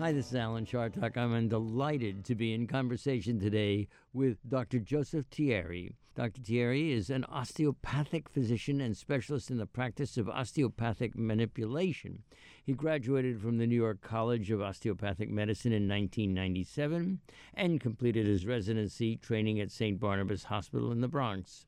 Hi, this is Alan Chartock. I'm delighted to be in conversation today with Dr. Joseph Tieri. Dr. Tieri is an osteopathic physician and specialist in the practice of osteopathic manipulation. He graduated from the New York College of Osteopathic Medicine in 1997 and completed his residency training at St. Barnabas Hospital in the Bronx.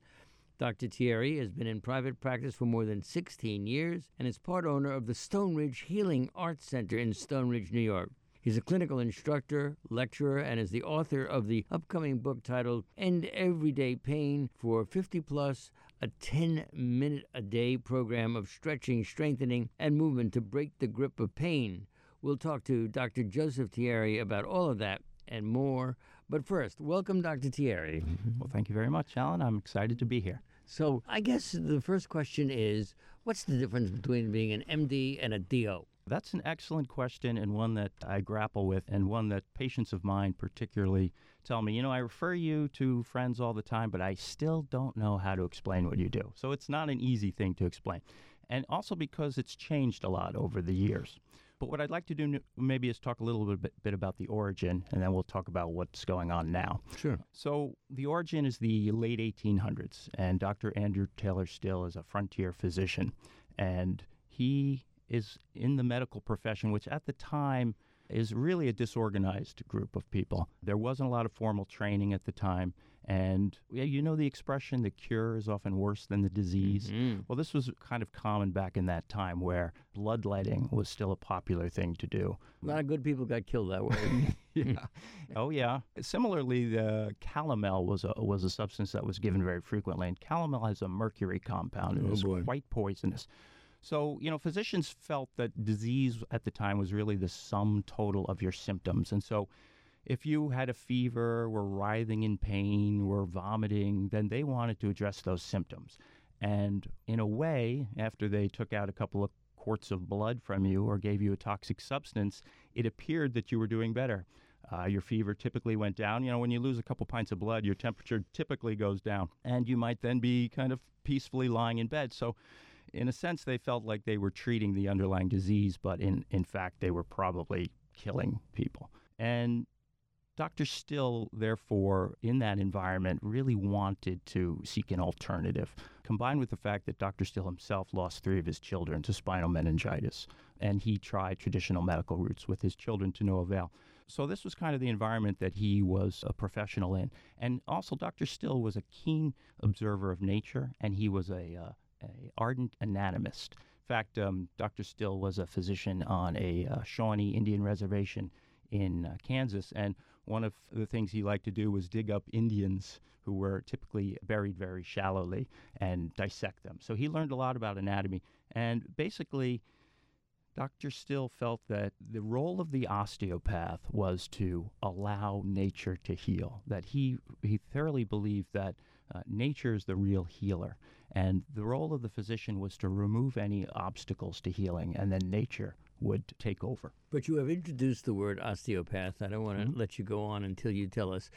Dr. Tieri has been in private practice for more than 16 years and is part owner of the Stone Ridge Healing Arts Center in Stone Ridge, New York. He's a clinical instructor, lecturer, and is the author of the upcoming book titled End Everyday Pain for 50 Plus, a 10 minute a day program of stretching, strengthening, and movement to break the grip of pain. We'll talk to Dr. Joseph Tieri about all of that and more. But first, welcome, Dr. Tieri. Mm-hmm. Well, thank you very much, Alan. I'm excited to be here. So, I guess the first question is what's the difference between being an MD and a DO? That's an excellent question and one that I grapple with, and one that patients of mine particularly tell me, you know, I refer you to friends all the time, but I still don't know how to explain what you do. So it's not an easy thing to explain. And also because it's changed a lot over the years. But what I'd like to do maybe is talk a little bit, bit about the origin, and then we'll talk about what's going on now. Sure. So the origin is the late 1800s, and Dr. Andrew Taylor Still is a frontier physician, and he is in the medical profession, which at the time is really a disorganized group of people. There wasn't a lot of formal training at the time. And yeah, you know the expression, the cure is often worse than the disease. Mm-hmm. Well, this was kind of common back in that time where bloodletting was still a popular thing to do. A lot of good people got killed that way. yeah. oh, yeah. Similarly, the calomel was a, was a substance that was given very frequently. And calomel has a mercury compound and Oh, is boy. quite poisonous. So, you know, physicians felt that disease at the time was really the sum total of your symptoms. And so, if you had a fever, were writhing in pain, were vomiting, then they wanted to address those symptoms. And in a way, after they took out a couple of quarts of blood from you or gave you a toxic substance, it appeared that you were doing better. Uh, your fever typically went down. You know, when you lose a couple pints of blood, your temperature typically goes down, and you might then be kind of peacefully lying in bed. So, in a sense, they felt like they were treating the underlying disease, but in, in fact, they were probably killing people. And Dr. Still, therefore, in that environment, really wanted to seek an alternative, combined with the fact that Dr. Still himself lost three of his children to spinal meningitis, and he tried traditional medical routes with his children to no avail. So, this was kind of the environment that he was a professional in. And also, Dr. Still was a keen observer of nature, and he was a, uh, a ardent anatomist. In fact, um, Dr. Still was a physician on a uh, Shawnee Indian reservation in uh, Kansas. And one of the things he liked to do was dig up Indians who were typically buried very shallowly and dissect them. So he learned a lot about anatomy. And basically, Dr. Still felt that the role of the osteopath was to allow nature to heal. That he he thoroughly believed that uh, nature is the real healer, and the role of the physician was to remove any obstacles to healing, and then nature would take over. but you have introduced the word osteopath. I don't want to let you go on until you tell us.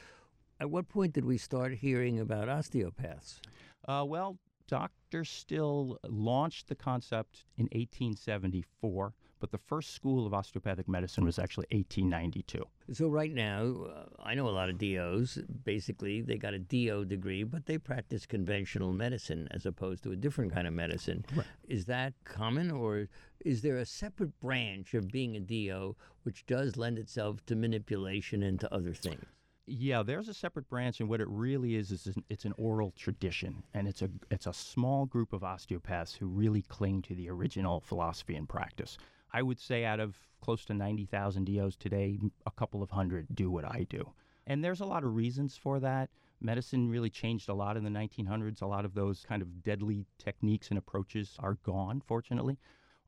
At what point did we start hearing about osteopaths? Uh, well, Dr. Still launched the concept in 1874, but the first school of osteopathic medicine was actually 1892. So right now, uh, I know a lot of DOs. Basically, they got a DO degree, but they practice conventional medicine as opposed to a different kind of medicine. Is that common, or is there a separate branch of being a DO which does lend itself to manipulation and to other things? Yeah, there's a separate branch, and what it really is is an, it's an oral tradition, and it's a it's a small group of osteopaths who really cling to the original philosophy and practice. I would say out of close to ninety thousand DOs today, a couple of hundred do what I do, and there's a lot of reasons for that. Medicine really changed a lot in the 1900s. A lot of those kind of deadly techniques and approaches are gone, fortunately.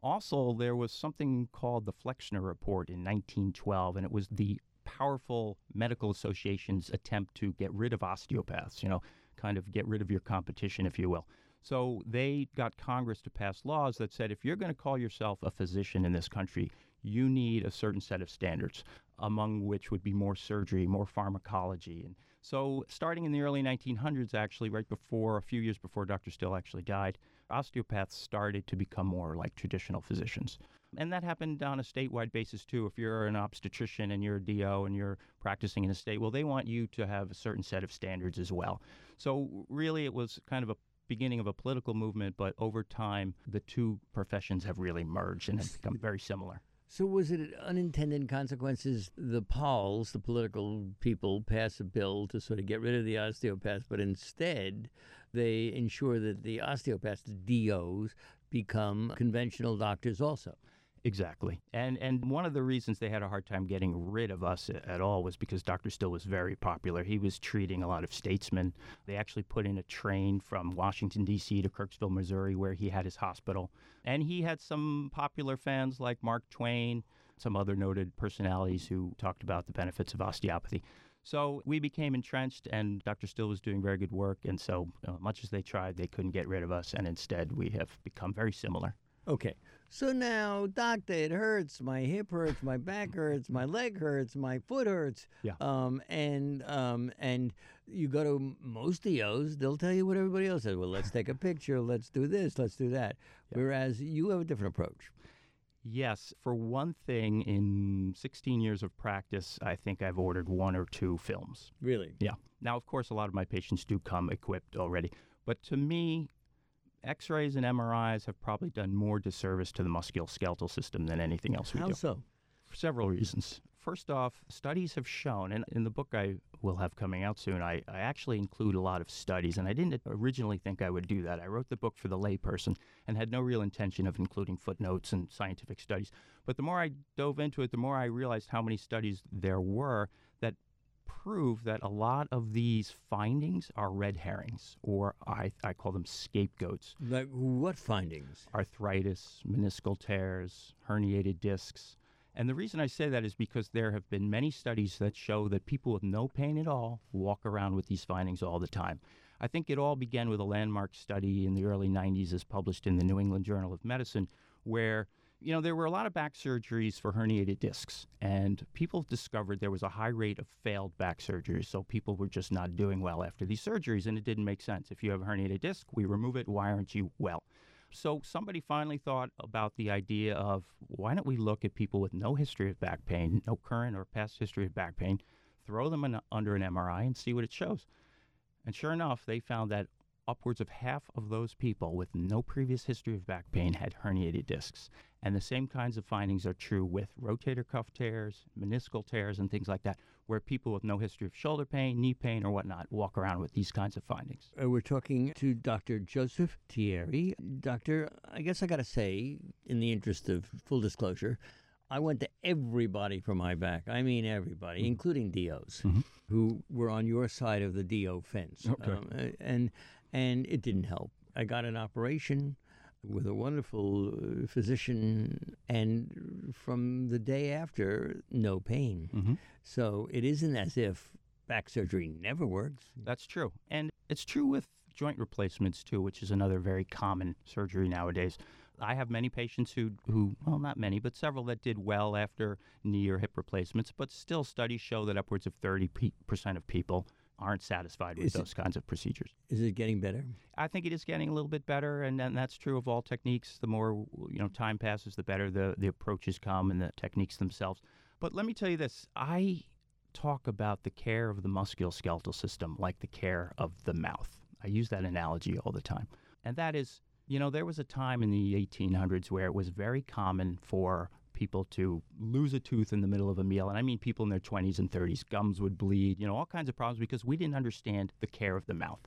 Also, there was something called the Flexner Report in 1912, and it was the powerful medical association's attempt to get rid of osteopaths, you know, kind of get rid of your competition, if you will. So they got Congress to pass laws that said if you're going to call yourself a physician in this country, you need a certain set of standards, among which would be more surgery, more pharmacology. And so, starting in the early 1900s, actually, right before, a few years before Dr. Still actually died, osteopaths started to become more like traditional physicians. And that happened on a statewide basis too. If you're an obstetrician and you're a DO and you're practicing in a state, well, they want you to have a certain set of standards as well. So, really, it was kind of a beginning of a political movement, but over time, the two professions have really merged and have become very similar. So, was it unintended consequences? The Pauls, the political people, pass a bill to sort of get rid of the osteopaths, but instead they ensure that the osteopaths, the DOs, become conventional doctors also. Exactly. And and one of the reasons they had a hard time getting rid of us at all was because Dr. Still was very popular. He was treating a lot of statesmen. They actually put in a train from Washington D.C. to Kirksville, Missouri where he had his hospital. And he had some popular fans like Mark Twain, some other noted personalities who talked about the benefits of osteopathy. So we became entrenched, and Dr. Still was doing very good work. And so, uh, much as they tried, they couldn't get rid of us. And instead, we have become very similar. Okay. So now, doctor, it hurts. My hip hurts. My back hurts. My leg hurts. My foot hurts. Yeah. Um, and um, and you go to most DOs, they'll tell you what everybody else says. Well, let's take a picture. Let's do this. Let's do that. Yeah. Whereas you have a different approach. Yes. For one thing, in 16 years of practice, I think I've ordered one or two films. Really? Yeah. Now, of course, a lot of my patients do come equipped already. But to me, X rays and MRIs have probably done more disservice to the musculoskeletal system than anything else we How do. so? For several reasons. First off, studies have shown, and in the book I will have coming out soon, I, I actually include a lot of studies, and I didn't originally think I would do that. I wrote the book for the layperson and had no real intention of including footnotes and scientific studies. But the more I dove into it, the more I realized how many studies there were that prove that a lot of these findings are red herrings, or I, I call them scapegoats. Like what findings? Arthritis, meniscal tears, herniated discs. And the reason I say that is because there have been many studies that show that people with no pain at all walk around with these findings all the time. I think it all began with a landmark study in the early 90s, as published in the New England Journal of Medicine, where you know, there were a lot of back surgeries for herniated discs, and people discovered there was a high rate of failed back surgeries. So people were just not doing well after these surgeries, and it didn't make sense. If you have a herniated disc, we remove it. Why aren't you well? So somebody finally thought about the idea of why don't we look at people with no history of back pain, no current or past history of back pain, throw them under an MRI and see what it shows. And sure enough, they found that upwards of half of those people with no previous history of back pain had herniated discs. And the same kinds of findings are true with rotator cuff tears, meniscal tears, and things like that, where people with no history of shoulder pain, knee pain, or whatnot walk around with these kinds of findings. Uh, we're talking to Dr. Joseph Tieri. Doctor, I guess I got to say, in the interest of full disclosure, I went to everybody for my back. I mean, everybody, Mhm. including DOs, Mhm. who were on your side of the DO fence. Okay. Um, uh, and and it didn't help. I got an operation with a wonderful uh, physician, and from the day after, no pain. Mm-hmm. So it isn't as if back surgery never works. That's true. And it's true with joint replacements too, which is another very common surgery nowadays. I have many patients who, who, well, not many, but several that did well after knee or hip replacements, but still studies show that upwards of 30% of people aren't satisfied with Is it- those kinds of procedures. Is it getting better? I think it is getting a little bit better, and, and that's true of all techniques. The more you know, time passes, the better the, the approaches come and the techniques themselves. But let me tell you this: I talk about the care of the musculoskeletal system like the care of the mouth. I use that analogy all the time, and that is, you know, there was a time in the 1800s where it was very common for people to lose a tooth in the middle of a meal. And I mean people in their 20s and 30s. Gums would bleed, you know, all kinds of problems because we didn't understand the care of the mouth.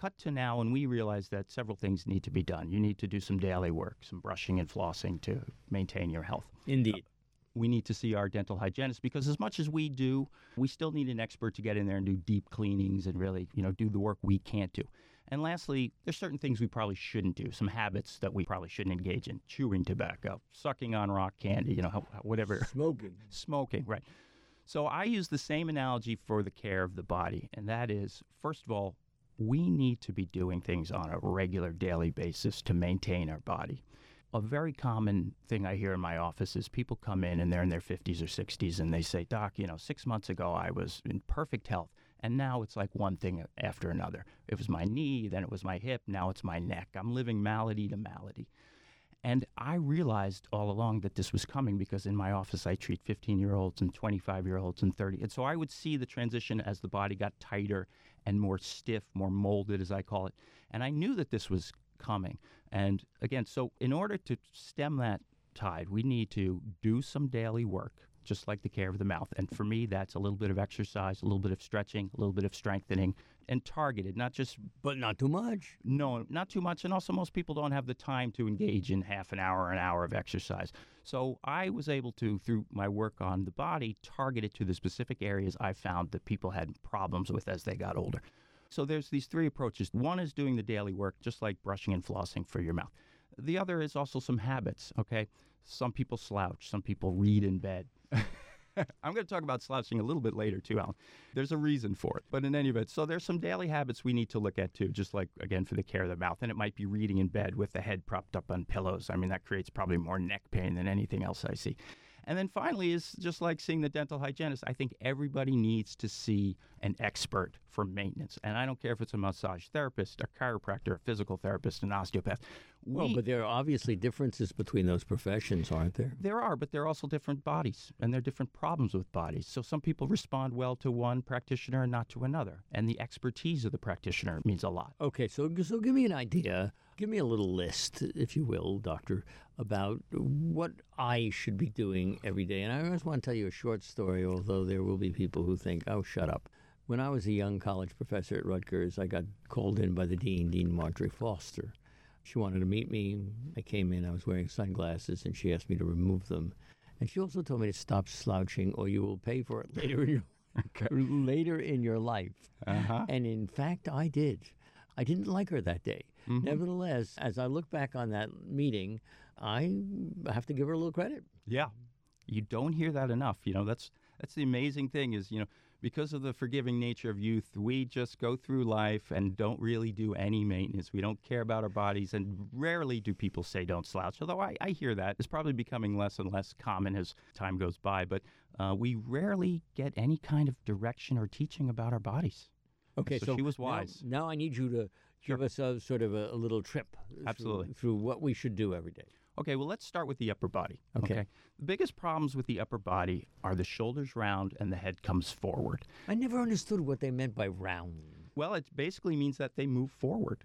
Cut to now, and we realize that several things need to be done. You need to do some daily work, some brushing and flossing to maintain your health. Indeed. Uh, we need to see our dental hygienist because as much as we do, we still need an expert to get in there and do deep cleanings and really, you know, do the work we can't do. And lastly, there's certain things we probably shouldn't do, some habits that we probably shouldn't engage in. Chewing tobacco, sucking on rock candy, you know, whatever. Smoking. Smoking, right. So I use the same analogy for the care of the body, and that is, first of all, we need to be doing things on a regular daily basis to maintain our body. A very common thing I hear in my office is people come in and they're in their 50s or 60s and they say, Doc, you know, six months ago I was in perfect health, and now it's like one thing after another. It was my knee, then it was my hip, now it's my neck. I'm living malady to malady. And I realized all along that this was coming because in my office I treat 15 year olds and 25 year olds and 30. And so I would see the transition as the body got tighter and more stiff, more molded, as I call it. And I knew that this was coming. And again, so in order to stem that tide, we need to do some daily work, just like the care of the mouth. And for me, that's a little bit of exercise, a little bit of stretching, a little bit of strengthening, and targeted, not just But not too much. no, not too much. And also, most people don't have the time to engage in half an hour, an hour of exercise. So I was able to, through my work on the body, target it to the specific areas I found that people had problems with as they got older. So there's these three approaches. One is doing the daily work, just like brushing and flossing for your mouth. The other is also some habits, okay? Some people slouch, some people read in bed. I'm going to talk about slouching a little bit later too, Alan. There's a reason for it. But in any event, so there's some daily habits we need to look at too, just like again for the care of the mouth. And it might be reading in bed with the head propped up on pillows. I mean, that creates probably more neck pain than anything else I see. And then finally is just like seeing the dental hygienist. I think everybody needs to see an expert for maintenance. And I don't care if it's a massage therapist, a chiropractor, a physical therapist, an osteopath. Well, but there are obviously differences between those professions, aren't there? there are, but there are also different bodies, and there are different problems with bodies. So some people respond well to one practitioner and not to another. And the expertise of the practitioner means a lot. Okay, so so give me an idea. Give me a little list, if you will, doctor, about what I should be doing every day. And I always want to tell you a short story, although there will be people who think, "Oh, shut up." When I was a young college professor at Rutgers, I got called in by the dean, Dean Marjorie Foster. She wanted to meet me. I came in, I was wearing sunglasses, and she asked me to remove them. And she also told me to stop slouching, or you will pay for it later in your later in your life. Uh-huh. And in fact, I did. I didn't like her that day. Mm-hmm. Nevertheless, as I look back on that meeting, I have to give her a little credit. Yeah. You don't hear that enough. You know, that's that's the amazing thing is, you know, because of the forgiving nature of youth, we just go through life and don't really do any maintenance. We don't care about our bodies, and rarely do people say don't slouch. Although I, I hear that. It's probably becoming less and less common as time goes by, but uh, we rarely get any kind of direction or teaching about our bodies. Okay, So so, she was wise. Now, I need you to Sure. give us a sort of a, a little trip. through- Absolutely. Through, what we should do every day. Okay, well, let's start with the upper body. Okay. The biggest problems with the upper body are the shoulders round and the head comes forward. I never understood what they meant by round. Well, it basically means that they move forward.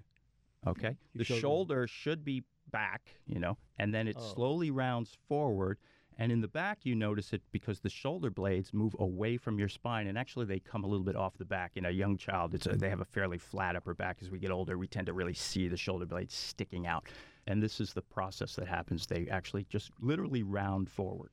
Okay? Your the shoulder- shoulder should be back, you know, and then it Oh. slowly rounds forward. And in the back, you notice it because the shoulder blades move away from your spine, and actually they come a little bit off the back. In a young child, it's a, they have a fairly flat upper back. As we get older, we tend to really see the shoulder blades sticking out, and this is the process that happens. They actually just literally round forward.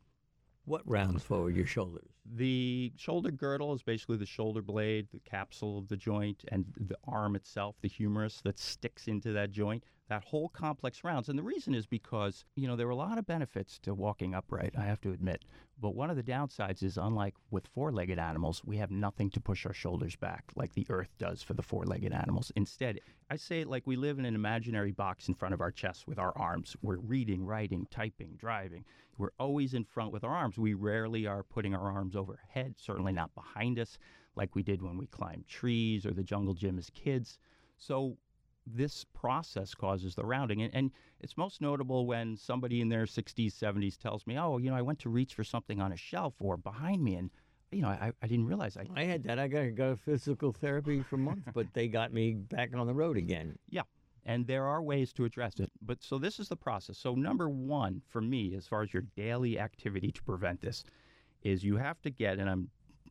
What rounds forward your shoulders? The shoulder girdle is basically the shoulder blade, the capsule of the joint, and the arm itself, the humerus that sticks into that joint. That whole complex rounds. And the reason is because, you know, there are a lot of benefits to walking upright, I have to admit. But one of the downsides is, unlike with four legged animals, we have nothing to push our shoulders back like the earth does for the four legged animals. Instead, I say like we live in an imaginary box in front of our chest with our arms. We're reading, writing, typing, driving. We're always in front with our arms. We rarely are putting our arms overhead, certainly not behind us, like we did when we climbed trees or the jungle gym as kids. So this process causes the rounding. And, and it's most notable when somebody in their 60s, 70s tells me, oh, you know, I went to reach for something on a shelf or behind me. And, you know, I, I didn't realize I. I had that. I got, got physical therapy for months, but they got me back on the road again. Yeah. And there are ways to address it. But so this is the process. So, number one for me, as far as your daily activity to prevent this, is you have to get, and I'm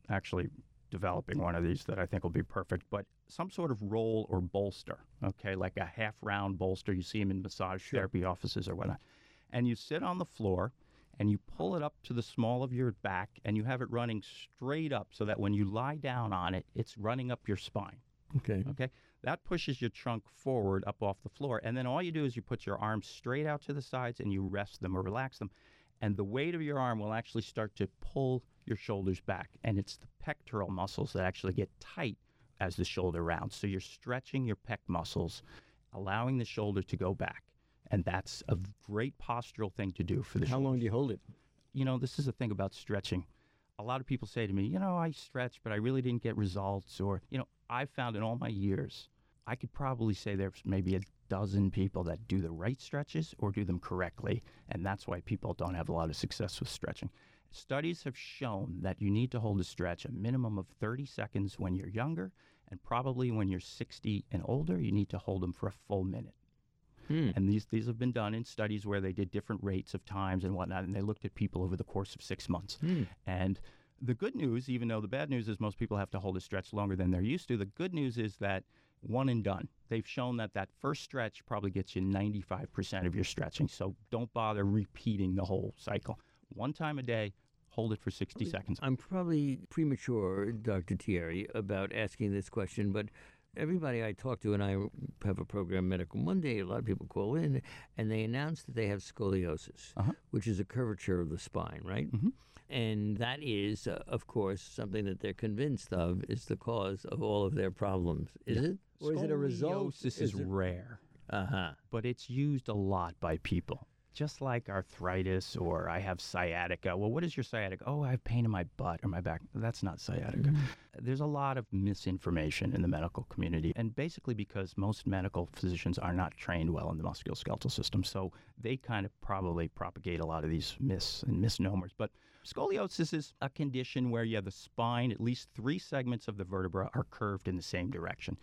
actually developing one of these that I think will be perfect, but some sort of roll or bolster, okay, like a half round bolster. You see them in massage therapy offices or whatnot. And you sit on the floor and you pull it up to the small of your back and you have it running straight up so that when you lie down on it, it's running up your spine. Okay. Okay. That pushes your trunk forward up off the floor. And then all you do is you put your arms straight out to the sides and you rest them or relax them. And the weight of your arm will actually start to pull your shoulders back. And it's the pectoral muscles that actually get tight as the shoulder rounds. So you're stretching your pec muscles, allowing the shoulder to go back. And that's a great postural thing to do for the How long do you hold it? you know, this is the thing about stretching. A lot of people say to me, you know, I stretch, but I really didn't get results. Or, you know, I've found in all my years, I could probably say there's maybe a dozen people that do the right stretches or do them correctly. And that's why people don't have a lot of success with stretching. Studies have shown that you need to hold a stretch a minimum of 30 seconds when you're younger, and probably when you're 60 and older, you need to hold them for a full minute. Hmm. And these, these have been done in studies where they did different rates of times and whatnot, and they looked at people over the course of six months. Hmm. And the good news, even though the bad news is most people have to hold a stretch longer than they're used to, the good news is that one and done. They've shown that that first stretch probably gets you 95% of your stretching. So don't bother repeating the whole cycle. One time a day, hold it for 60 seconds. I'm probably premature, Dr. Tieri, about asking this question, but everybody I talk to, and I have a program, Medical Monday, a lot of people call in, and they announce that they have scoliosis, Uh-huh. which is a curvature of the spine, right? Mhm. And that is, uh, of course, something that they're convinced of is the cause of all of their problems. Is it? Or is it a result? Scoliosis is it- rare, Uh-huh. but it's used a lot by people. Just like arthritis or I have sciatica. Well, what is your sciatica? Oh, I have pain in my butt or my back. That's not sciatica. There's a lot of misinformation in the medical community, and basically because most medical physicians are not trained well in the musculoskeletal system, so they kind of probably propagate a lot of these myths and misnomers. But scoliosis is a condition where you have the spine, at least three segments of the vertebra are curved in the same direction.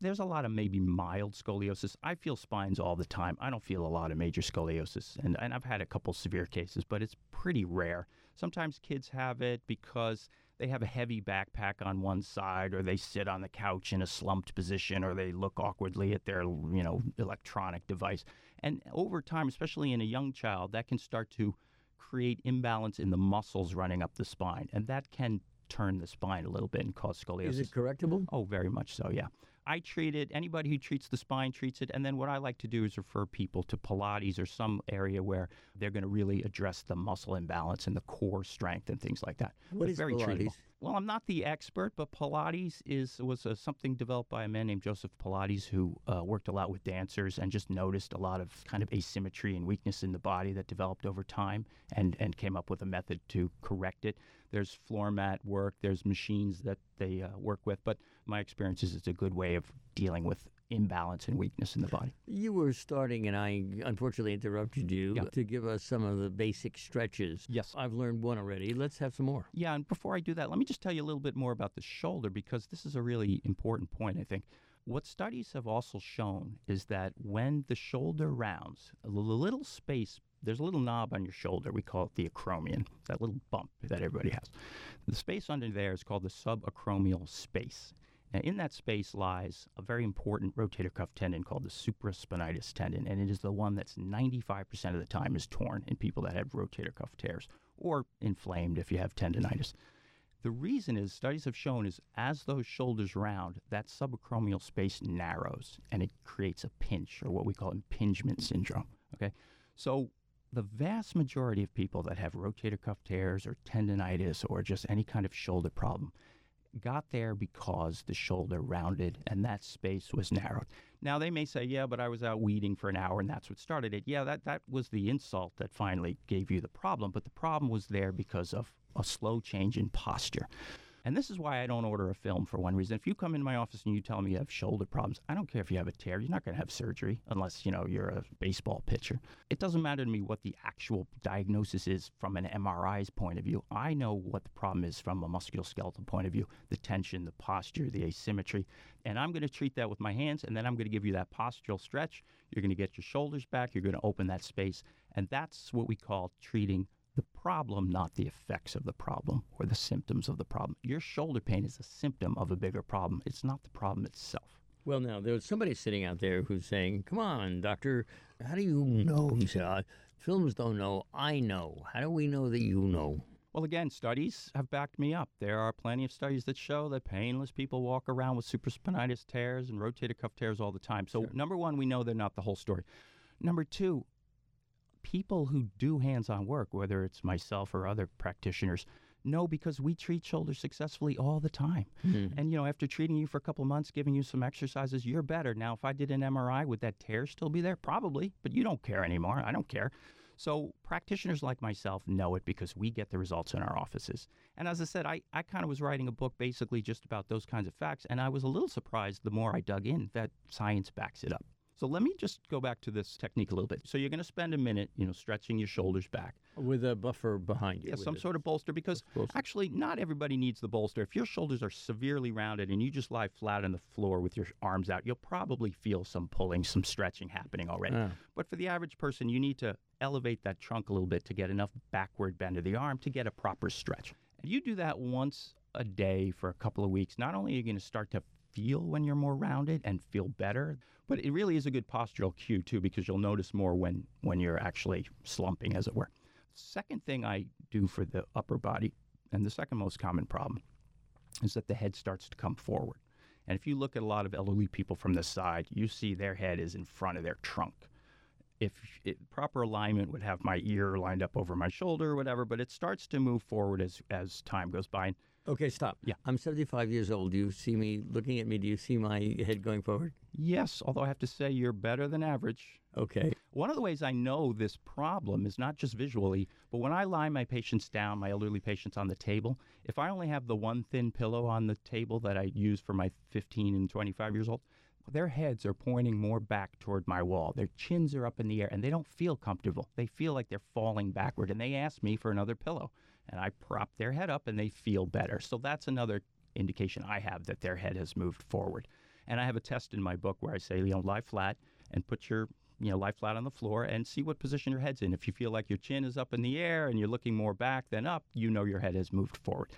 There's a lot of maybe mild scoliosis. I feel spines all the time. I don't feel a lot of major scoliosis, and, and I've had a couple severe cases, but it's pretty rare. Sometimes kids have it because they have a heavy backpack on one side, or they sit on the couch in a slumped position, or they look awkwardly at their you know electronic device. And over time, especially in a young child, that can start to create imbalance in the muscles running up the spine, and that can turn the spine a little bit and cause scoliosis. Is it correctable? Oh, very much so, yeah. I treat it, anybody who treats the spine treats it. And then what I like to do is refer people to Pilates or some area where they're going to really address the muscle imbalance and the core strength and things like that. What But is very Pilates? treatable. Well, I'm not the expert, but Pilates is was uh, something developed by a man named Joseph Pilates who uh, worked a lot with dancers and just noticed a lot of kind of asymmetry and weakness in the body that developed over time and, and came up with a method to correct it. There's floor mat work, there's machines that they uh, work with, but my experience is it's a good way of dealing with imbalance and weakness in the body. You were starting, and I unfortunately interrupted you Yeah. to give us some of the basic stretches. Yes. I've learned one already. Let's have some more. Yeah, and before I do that, let me just tell you a little bit more about the shoulder because this is a really important point, I think. What studies have also shown is that when the shoulder rounds, a li- little space, there's a little knob on your shoulder. We call it the acromion, that little bump that everybody has. The space under there is called the subacromial space. Now, in that space lies a very important rotator cuff tendon called the supraspinatus tendon, and it is the one that's 95% of the time is torn in people that have rotator cuff tears or inflamed if you have tendonitis. The reason is studies have shown is as those shoulders round, that subacromial space narrows and it creates a pinch or what we call impingement syndrome. Okay, so the vast majority of people that have rotator cuff tears or tendonitis or just any kind of shoulder problem got there because the shoulder rounded and that space was narrowed. Now they may say, "Yeah, but I was out weeding for an hour and that's what started it." Yeah, that that was the insult that finally gave you the problem, but the problem was there because of a slow change in posture. And this is why I don't order a film for one reason. If you come in my office and you tell me you have shoulder problems, I don't care if you have a tear. You're not going to have surgery unless, you know, you're a baseball pitcher. It doesn't matter to me what the actual diagnosis is from an MRI's point of view. I know what the problem is from a musculoskeletal point of view, the tension, the posture, the asymmetry. And I'm going to treat that with my hands and then I'm going to give you that postural stretch. You're going to get your shoulders back, you're going to open that space, and that's what we call treating the problem, not the effects of the problem or the symptoms of the problem. Your shoulder pain is a symptom of a bigger problem. It's not the problem itself. Well, now there's somebody sitting out there who's saying, "Come on, doctor, how do you know?" He said, "Uh, "Films don't know. I know. How do we know that you know?" Well, again, studies have backed me up. There are plenty of studies that show that painless people walk around with supraspinatus tears and rotator cuff tears all the time. So, Sure. number one, we know they're not the whole story. Number two, people who do hands on work, whether it's myself or other practitioners, know because we treat shoulders successfully all the time. Hmm. And, you know, after treating you for a couple of months, giving you some exercises, you're better. Now, if I did an MRI, would that tear still be there? Probably, but you don't care anymore. I don't care. So, practitioners like myself know it because we get the results in our offices. And as I said, I, I kind of was writing a book basically just about those kinds of facts. And I was a little surprised the more I dug in that science backs it up. So let me just go back to this technique a little bit. So you're going to spend a minute, you know, stretching your shoulders back. With a buffer behind you. Yeah, some sort of bolster because bolster. actually not everybody needs the bolster. If your shoulders are severely rounded and you just lie flat on the floor with your arms out, you'll probably feel some pulling, some stretching happening already. Ah. But for the average person, you need to elevate that trunk a little bit to get enough backward bend of the arm to get a proper stretch. And you do that once a day for a couple of weeks. Not only are you going to start to feel when you're more rounded and feel better, but it really is a good postural cue too because you'll notice more when when you're actually slumping as it were. Second thing I do for the upper body and the second most common problem is that the head starts to come forward. And if you look at a lot of elderly people from the side, you see their head is in front of their trunk. If it, proper alignment would have my ear lined up over my shoulder or whatever, but it starts to move forward as as time goes by. Okay, stop. Yeah. I'm 75 years old. Do you see me looking at me? Do you see my head going forward? Yes, although I have to say you're better than average. Okay. One of the ways I know this problem is not just visually, but when I lie my patients down, my elderly patients on the table, if I only have the one thin pillow on the table that I use for my 15 and 25 years old, their heads are pointing more back toward my wall. Their chins are up in the air and they don't feel comfortable. They feel like they're falling backward and they ask me for another pillow. And I prop their head up and they feel better. So that's another indication I have that their head has moved forward. And I have a test in my book where I say, you know, lie flat and put your you know, lie flat on the floor and see what position your head's in. If you feel like your chin is up in the air and you're looking more back than up, you know your head has moved forward.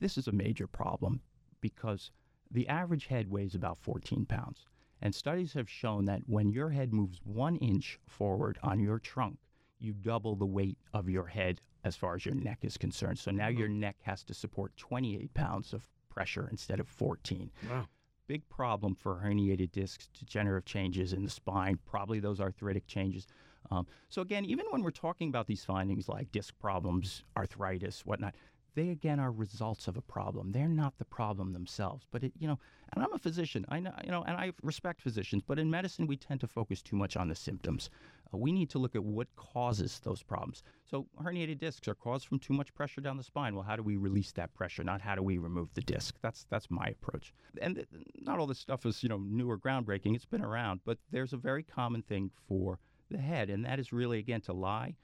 This is a major problem because the average head weighs about 14 pounds. And studies have shown that when your head moves one inch forward on your trunk, you double the weight of your head as far as your neck is concerned. So now your neck has to support 28 pounds of pressure instead of 14 Wow. big problem for herniated discs, degenerative changes in the spine, probably those arthritic changes. Um, so again, even when we're talking about these findings like disc problems, arthritis, whatnot, they again are results of a problem. They're not the problem themselves. But it, you know, and I'm a physician. I know, you know, and I respect physicians. But in medicine, we tend to focus too much on the symptoms. We need to look at what causes those problems. So herniated discs are caused from too much pressure down the spine. Well, how do we release that pressure? Not how do we remove the disc. That's that's my approach. And not all this stuff is you know new or groundbreaking. It's been around, but there's a very common thing for the head, and that is really again to lie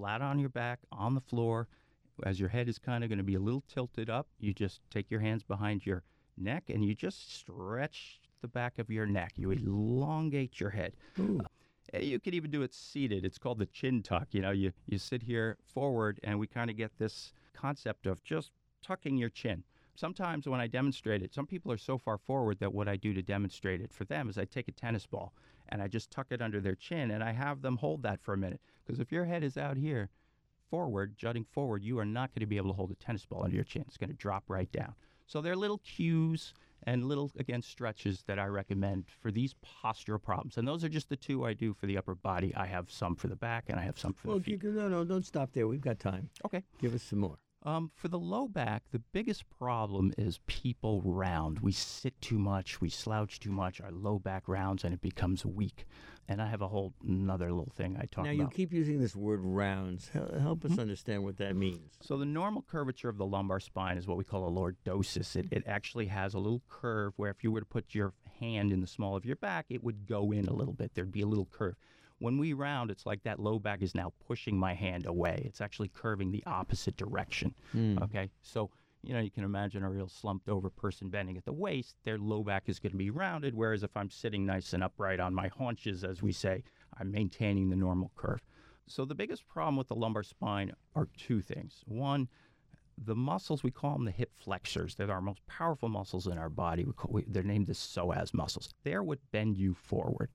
flat on your back on the floor. As your head is kind of going to be a little tilted up, you just take your hands behind your neck and you just stretch the back of your neck. You elongate your head. Ooh. Uh, You could even do it seated. It's called the chin tuck. You know, you, you sit here forward, and we kind of get this concept of just tucking your chin. Sometimes when I demonstrate it, some people are so far forward that what I do to demonstrate it for them is I take a tennis ball and I just tuck it under their chin and I have them hold that for a minute. Because if your head is out here forward, jutting forward, you are not going to be able to hold a tennis ball under your chin. It's going to drop right down. So there are little cues and little, again, stretches that I recommend for these postural problems. And those are just the two I do for the upper body. I have some for the back and I have some for Well, the feet. no, no, don't stop there. We've got time. Okay. Give us some more. Um, for the low back, the biggest problem is people round. We sit too much, we slouch too much, our low back rounds, and it becomes weak. And I have a whole another little thing I talk now, about. Now, you keep using this word rounds. Hel- Help us understand what that means. So the normal curvature of the lumbar spine is what we call a lordosis. It, it actually has a little curve where if you were to put your hand in the small of your back, it would go in a little bit. There'd be a little curve. When we round, it's like that low back is now pushing my hand away. It's actually curving the opposite direction. Hmm. Okay, so you know you can imagine a real slumped over person bending at the waist. Their low back is going to be rounded, whereas if I'm sitting nice and upright on my haunches, as we say, I'm maintaining the normal curve. So the biggest problem with the lumbar spine are two things. One, the muscles we call them the hip flexors. They're our most powerful muscles in our body. We call, we, they're named the psoas muscles. They're what bend you forward.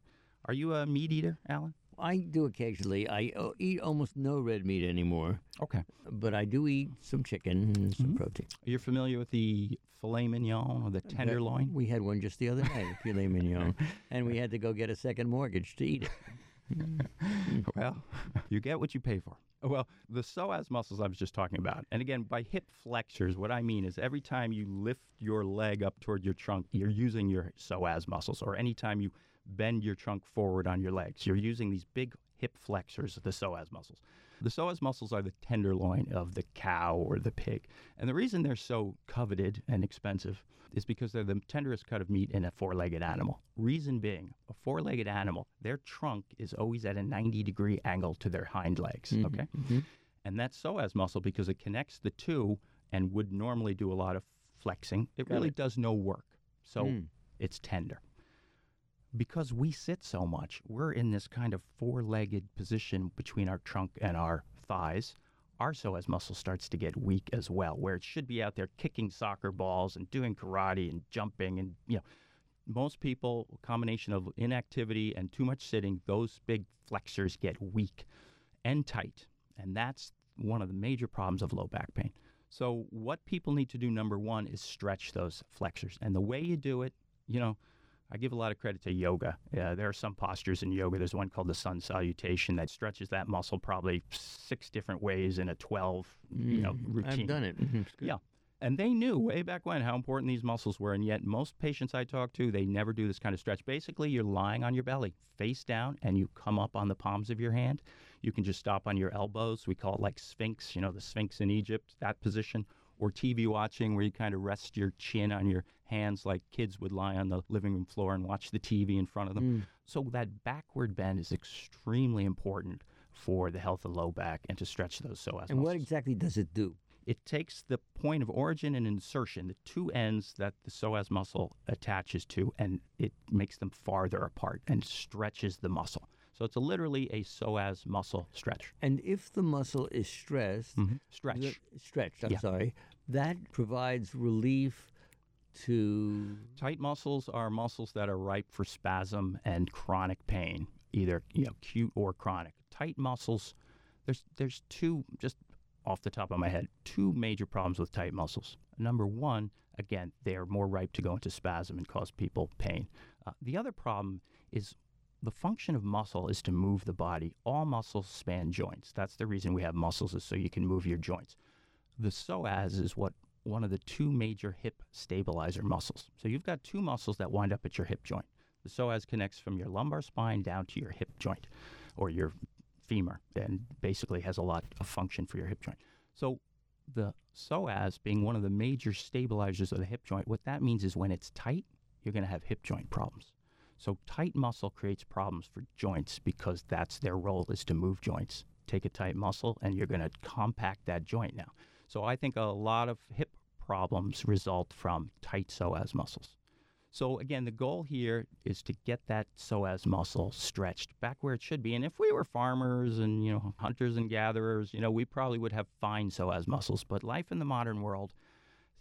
Are you a meat eater, Alan? I do occasionally. I uh, eat almost no red meat anymore, Okay. but I do eat some chicken and some Mm-hmm. protein. You're familiar with the filet mignon or the tenderloin? We had one just the other night, filet mignon, and we had to go get a second mortgage to eat it. well, you get what you pay for. Well, the psoas muscles I was just talking about, and again, by hip flexors, what I mean is every time you lift your leg up toward your trunk, you're using your psoas muscles, or anytime you bend your trunk forward on your legs, you're using these big hip flexors, the psoas muscles. The psoas muscles are the tenderloin of the cow or the pig. And the reason they're so coveted and expensive is because they're the tenderest cut of meat in a four legged animal. Reason being, a four legged animal, their trunk is always at a 90 degree angle to their hind legs. Mhm, Okay. mhm. And that psoas muscle because it connects the two and would normally do a lot of flexing. It Got really it. does no work. So Mm. it's tender. Because we sit so much, we're in this kind of four legged position between our trunk and our thighs. Our psoas muscle starts to get weak as well, where it should be out there kicking soccer balls and doing karate and jumping. And, you know, most people, combination of inactivity and too much sitting, those big flexors get weak and tight. And that's one of the major problems of low back pain. So, what people need to do, number one, is stretch those flexors. And the way you do it, you know, I give a lot of credit to yoga. Uh, there are some postures in yoga. There's one called the sun salutation that stretches that muscle probably six different ways in a 12, you know, Mm, routine. I've done it. Mhm. Yeah. And they knew way back when how important these muscles were. And yet, most patients I talk to, they never do this kind of stretch. Basically, you're lying on your belly, face down, and you come up on the palms of your hand. You can just stop on your elbows. We call it like Sphinx, you know, the Sphinx in Egypt, that position. Or TV watching, where you kind of rest your chin on your hands like kids would lie on the living room floor and watch the TV in front of them. Mm. So, that backward bend is extremely important for the health of low back and to stretch those psoas muscles. And what exactly does it do? it takes the point of origin and insertion, the two ends that the psoas muscle attaches to, and it makes them farther apart and stretches the muscle. So it's a, literally a psoas muscle stretch. And if the muscle is stressed, Stretch. the- stretched, I'm Yeah. sorry, that provides relief to. Tight muscles are muscles that are ripe for spasm and chronic pain, either you know acute or chronic. Tight muscles, there's there's two just off the top of my head, two major problems with tight muscles. Number one, again, they are more ripe to go into spasm and cause people pain. Uh, the other problem is the function of muscle is to move the body. All muscles span joints. That's the reason we have muscles is so you can move your joints. The psoas is what one of the two major hip stabilizer muscles. So you've got two muscles that wind up at your hip joint. The psoas connects from your lumbar spine down to your hip joint or your femur and basically has a lot of function for your hip joint. So the psoas being one of the major stabilizers of the hip joint, what that means is when it's tight, you're going to have hip joint problems. So tight muscle creates problems for joints because that's their role is to move joints. Take a tight muscle and you're going to compact that joint now. So I think a lot of hip problems result from tight psoas muscles. So again, the goal here is to get that psoas muscle stretched back where it should be. And if we were farmers and you know hunters and gatherers, you know, we probably would have fine psoas muscles. But life in the modern world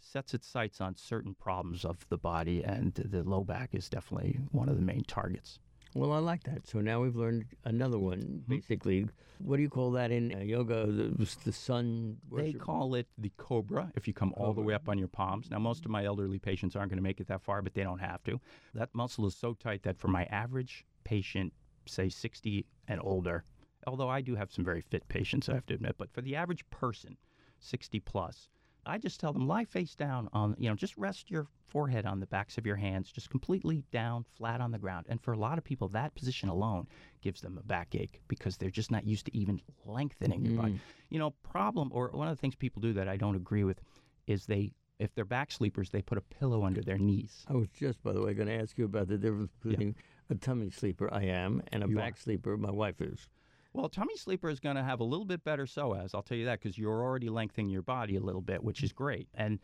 sets its sights on certain problems of the body, and the low back is definitely one of the main targets. Well, I like that. So now we've learned another one. Mm-hmm. Basically, what do you call that in uh, yoga? The, the sun. They call it the cobra if you come all the way up on your palms. Now, most of my elderly patients aren't going to make it that far, but they don't have to. That muscle is so tight that for my average patient, say 60 and older, although I do have some very fit patients, I have to admit, but for the average person, 60 plus, I just tell them lie face down on, you know, just rest your forehead on the backs of your hands, just completely down, flat on the ground. And for a lot of people, that position alone gives them a backache because they're just not used to even lengthening your body. Mm. You know, problem or one of the things people do that I don't agree with is they, if they're back sleepers, they put a pillow under their knees. I was just, by the way, going to ask you about the difference between a tummy sleeper, I am, and a You back are. sleeper, my wife is. Well, tummy sleeper is going to have a little bit better psoas. I'll tell you that because you're already lengthening your body a little bit, which is great, and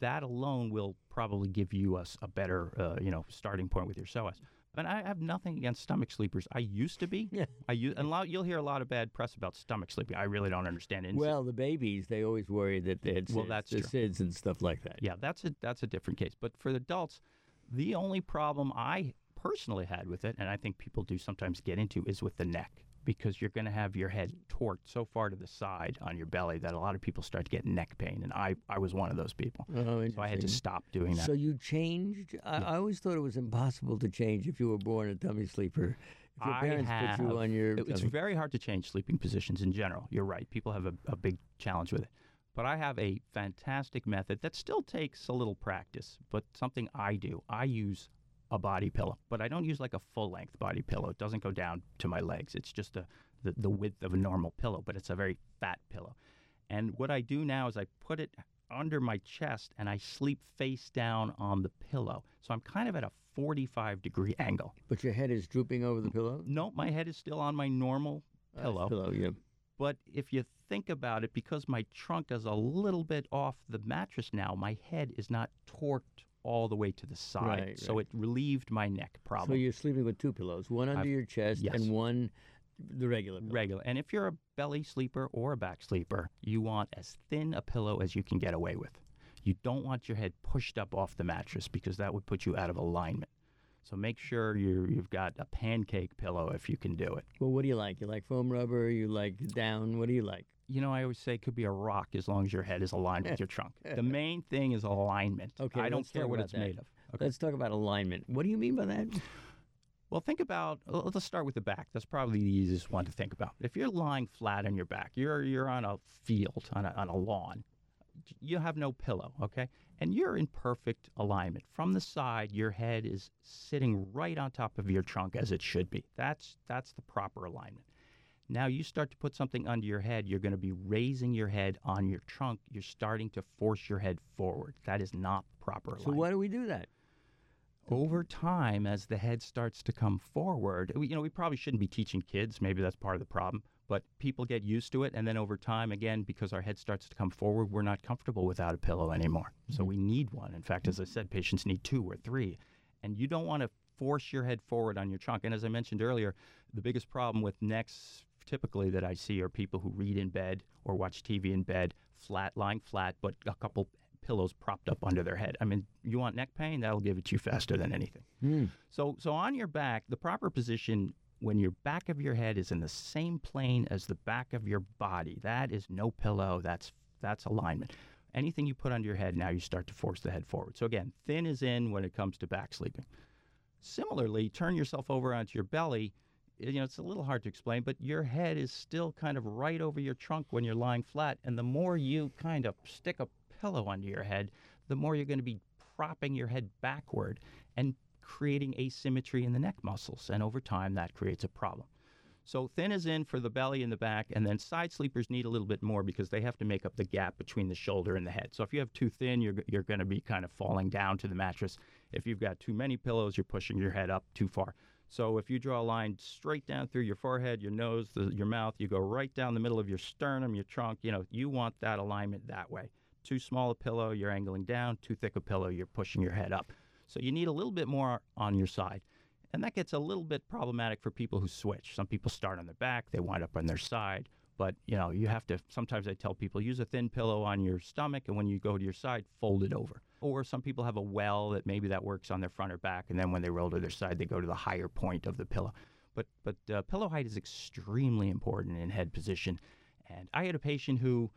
that alone will probably give you a better, uh, you know, starting point with your psoas. But I have nothing against stomach sleepers. I used to be. Yeah. I use, and a lot, you'll hear a lot of bad press about stomach sleeping. I really don't understand it. Well, the babies, they always worry that they had Well, SIDS, that's the true. SIDS and stuff like that. Yeah, that's a that's a different case. But for the adults, the only problem I personally had with it, and I think people do sometimes get into, is with the neck because you're going to have your head torqued so far to the side on your belly that a lot of people start to get neck pain, and I I was one of those people. Oh, So I had to stop doing that. So you changed? I, I always thought it was impossible to change if you were born a tummy sleeper. If your I parents put you on your It- it's very hard to change sleeping positions in general. You're right. People have a, a big challenge with it. But I have a fantastic method that still takes a little practice, but something I do. I use a body pillow, but I don't use like a full length body pillow. It doesn't go down to my legs. It's just a the, the width of a normal pillow, but it's a very fat pillow. And what I do now is I put it under my chest and I sleep face down on the pillow. So I'm kind of at a 45 degree angle. But your head is drooping over the pillow? No, my head is still on my normal Uh, pillow. pillow, yeah. But if you think about it, because my trunk is a little bit off the mattress now, my head is not torqued all the way to the side. Right, so right. it relieved my neck problem. So you're sleeping with two pillows, one under I've- your chest yes. and one the regular pillow. regular. And if you're a belly sleeper or a back sleeper, you want as thin a pillow as you can get away with. You don't want your head pushed up off the mattress because that would put you out of alignment. So make sure you you've got a pancake pillow if you can do it. Well, what do you like? You like foam rubber? You like down? What do you like? You know, I always say it could be a rock as long as your head is aligned with your trunk. The main thing is alignment. Okay, I don't care what it's that. made of. Okay. Let's talk about alignment. What do you mean by that? Well, think about. Let's start with the back. That's probably the easiest one to think about. If you're lying flat on your back, you're you're on a field on a, on a lawn. You have no pillow, okay, and you're in perfect alignment. From the side, your head is sitting right on top of your trunk as it should be. That's that's the proper alignment. Now you start to put something under your head, you're going to be raising your head on your trunk. You're starting to force your head forward. That is not proper So alignment why do we do that? over time as the head starts to come forward we, you know we probably shouldn't be teaching kids maybe that's part of the problem but people get used to it and then over time again because our head starts to come forward we're not comfortable without a pillow anymore so mm-hmm. we need one in fact as i said patients need two or three and you don't want to force your head forward on your trunk and as i mentioned earlier the biggest problem with necks typically that i see are people who read in bed or watch tv in bed flat lying flat but a couple pillows propped up under their head i mean you want neck pain that'll give it to you faster than anything Hmm. so, so on your back, the proper position when your back of your head is in the same plane as the back of your body, that is no pillow. That's that's alignment. Anything you put under your head, now you start to force the head forward. So again, thin is in when it comes to back sleeping. Similarly, turn yourself over onto your belly. You know, it's a little hard to explain, but your head is still kind of right over your trunk when you're lying flat. And the more you kind of stick a pillow under your head, the more you're going to be propping your head backward and creating asymmetry in the neck muscles. And over time, that creates a problem. So thin is in for the belly and the back, and then side sleepers need a little bit more because they have to make up the gap between the shoulder and the head. So if you have too thin, you're, you're going to be kind of falling down to the mattress. If you've got too many pillows, you're pushing your head up too far. So if you draw a line straight down through your forehead, your nose, the, your mouth, you go right down the middle of your sternum, your trunk, you know, you want that alignment that way. Too small a pillow, you're angling down. Too thick a pillow, you're pushing your head up. So you need a little bit more on your side. And that gets a little bit problematic for people who switch. Some people start on their back, they wind up on their side. But you know, you have to. Sometimes I tell people use a thin pillow on your stomach, and when you go to your side, fold it over. Or some people have a well that maybe that works on their front or back, and then when they roll to their side, they go to the higher point of the pillow. But but uh, pillow height is extremely important in head position. And I had a patient who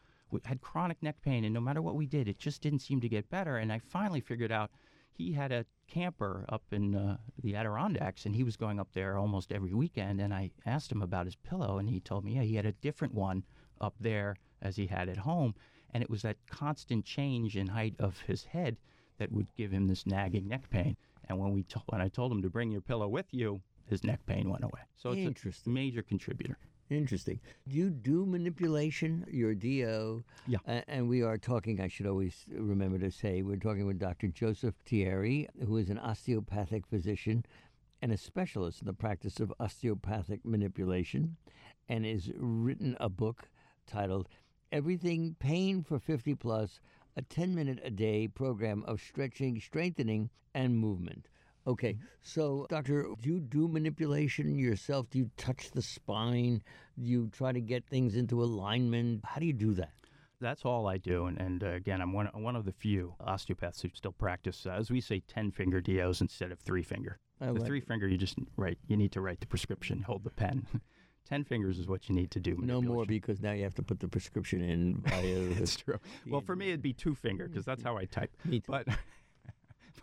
had chronic neck pain, and no matter what we did, it just didn't seem to get better. And I finally figured out he had a camper up in uh, the Adirondacks, and he was going up there almost every weekend. And I asked him about his pillow, and he told me, yeah, he had a different one up there as he had at home, and it was that constant change in height of his head that would give him this nagging neck pain. And when we to- when I told him to bring your pillow with you, his neck pain went away. So it's a major contributor. Interesting. Do you do manipulation? You're DO. Yeah. A- and we are talking, I should always remember to say, we're talking with Dr. Joseph Tieri, who is an osteopathic physician and a specialist in the practice of osteopathic manipulation, and has written a book titled Everything Pain for 50 Plus, a 10 minute a day program of stretching, strengthening, and movement. Okay, so doctor, do you do manipulation yourself? Do you touch the spine? Do you try to get things into alignment? How do you do that? That's all I do, and, and uh, again, I'm one one of the few osteopaths who still practice, uh, as we say, ten finger DOs instead of three finger. I the like three finger, you just write. You need to write the prescription, hold the pen. ten fingers is what you need to do. No more because now you have to put the prescription in via. That's true. Well, for me, it'd be two finger because that's how I type. Me too. But,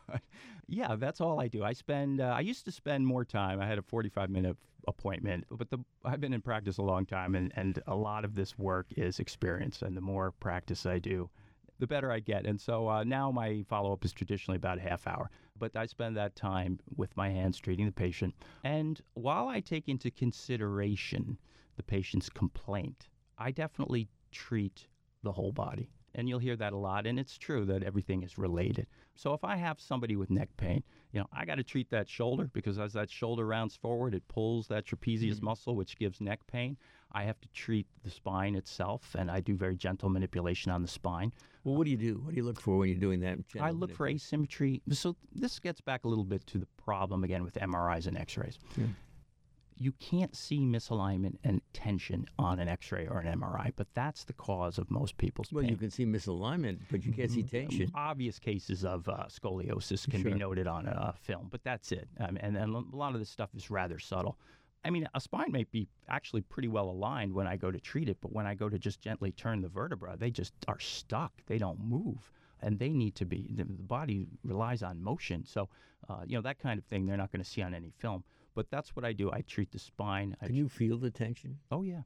but yeah, that's all I do. I spend. Uh, I used to spend more time. I had a forty-five minute appointment, but the I've been in practice a long time, and and a lot of this work is experience. And the more practice I do, the better I get. And so uh, now my follow-up is traditionally about a half hour. But I spend that time with my hands treating the patient. And while I take into consideration the patient's complaint. I definitely treat the whole body. And you'll hear that a lot. And it's true that everything is related. So if I have somebody with neck pain, you know, I got to treat that shoulder because as that shoulder rounds forward, it pulls that trapezius Mm-hmm. muscle, which gives neck pain. I have to treat the spine itself, and I do very gentle manipulation on the spine. Well, what do you do? What do you look for when you're doing that? I look for asymmetry. So this gets back a little bit to the problem again with MRIs and X-rays. Yeah. You can't see misalignment and tension on an X-ray or an MRI, but that's the cause of most people's pain. Well, pain. you can see misalignment, but you can't see tension. Obvious cases of uh, scoliosis can Sure. be noted on a, film, but that's it. Um, and, and a lot of this stuff is rather subtle. I mean, a spine may be actually pretty well aligned when I go to treat it, but when I go to just gently turn the vertebra, they just are stuck. They don't move. And they need to be, the, the body relies on motion. So, uh, you know, that kind of thing they're not going to see on any film. But that's what I do. I treat the spine. I Can you feel the tension? Oh yeah,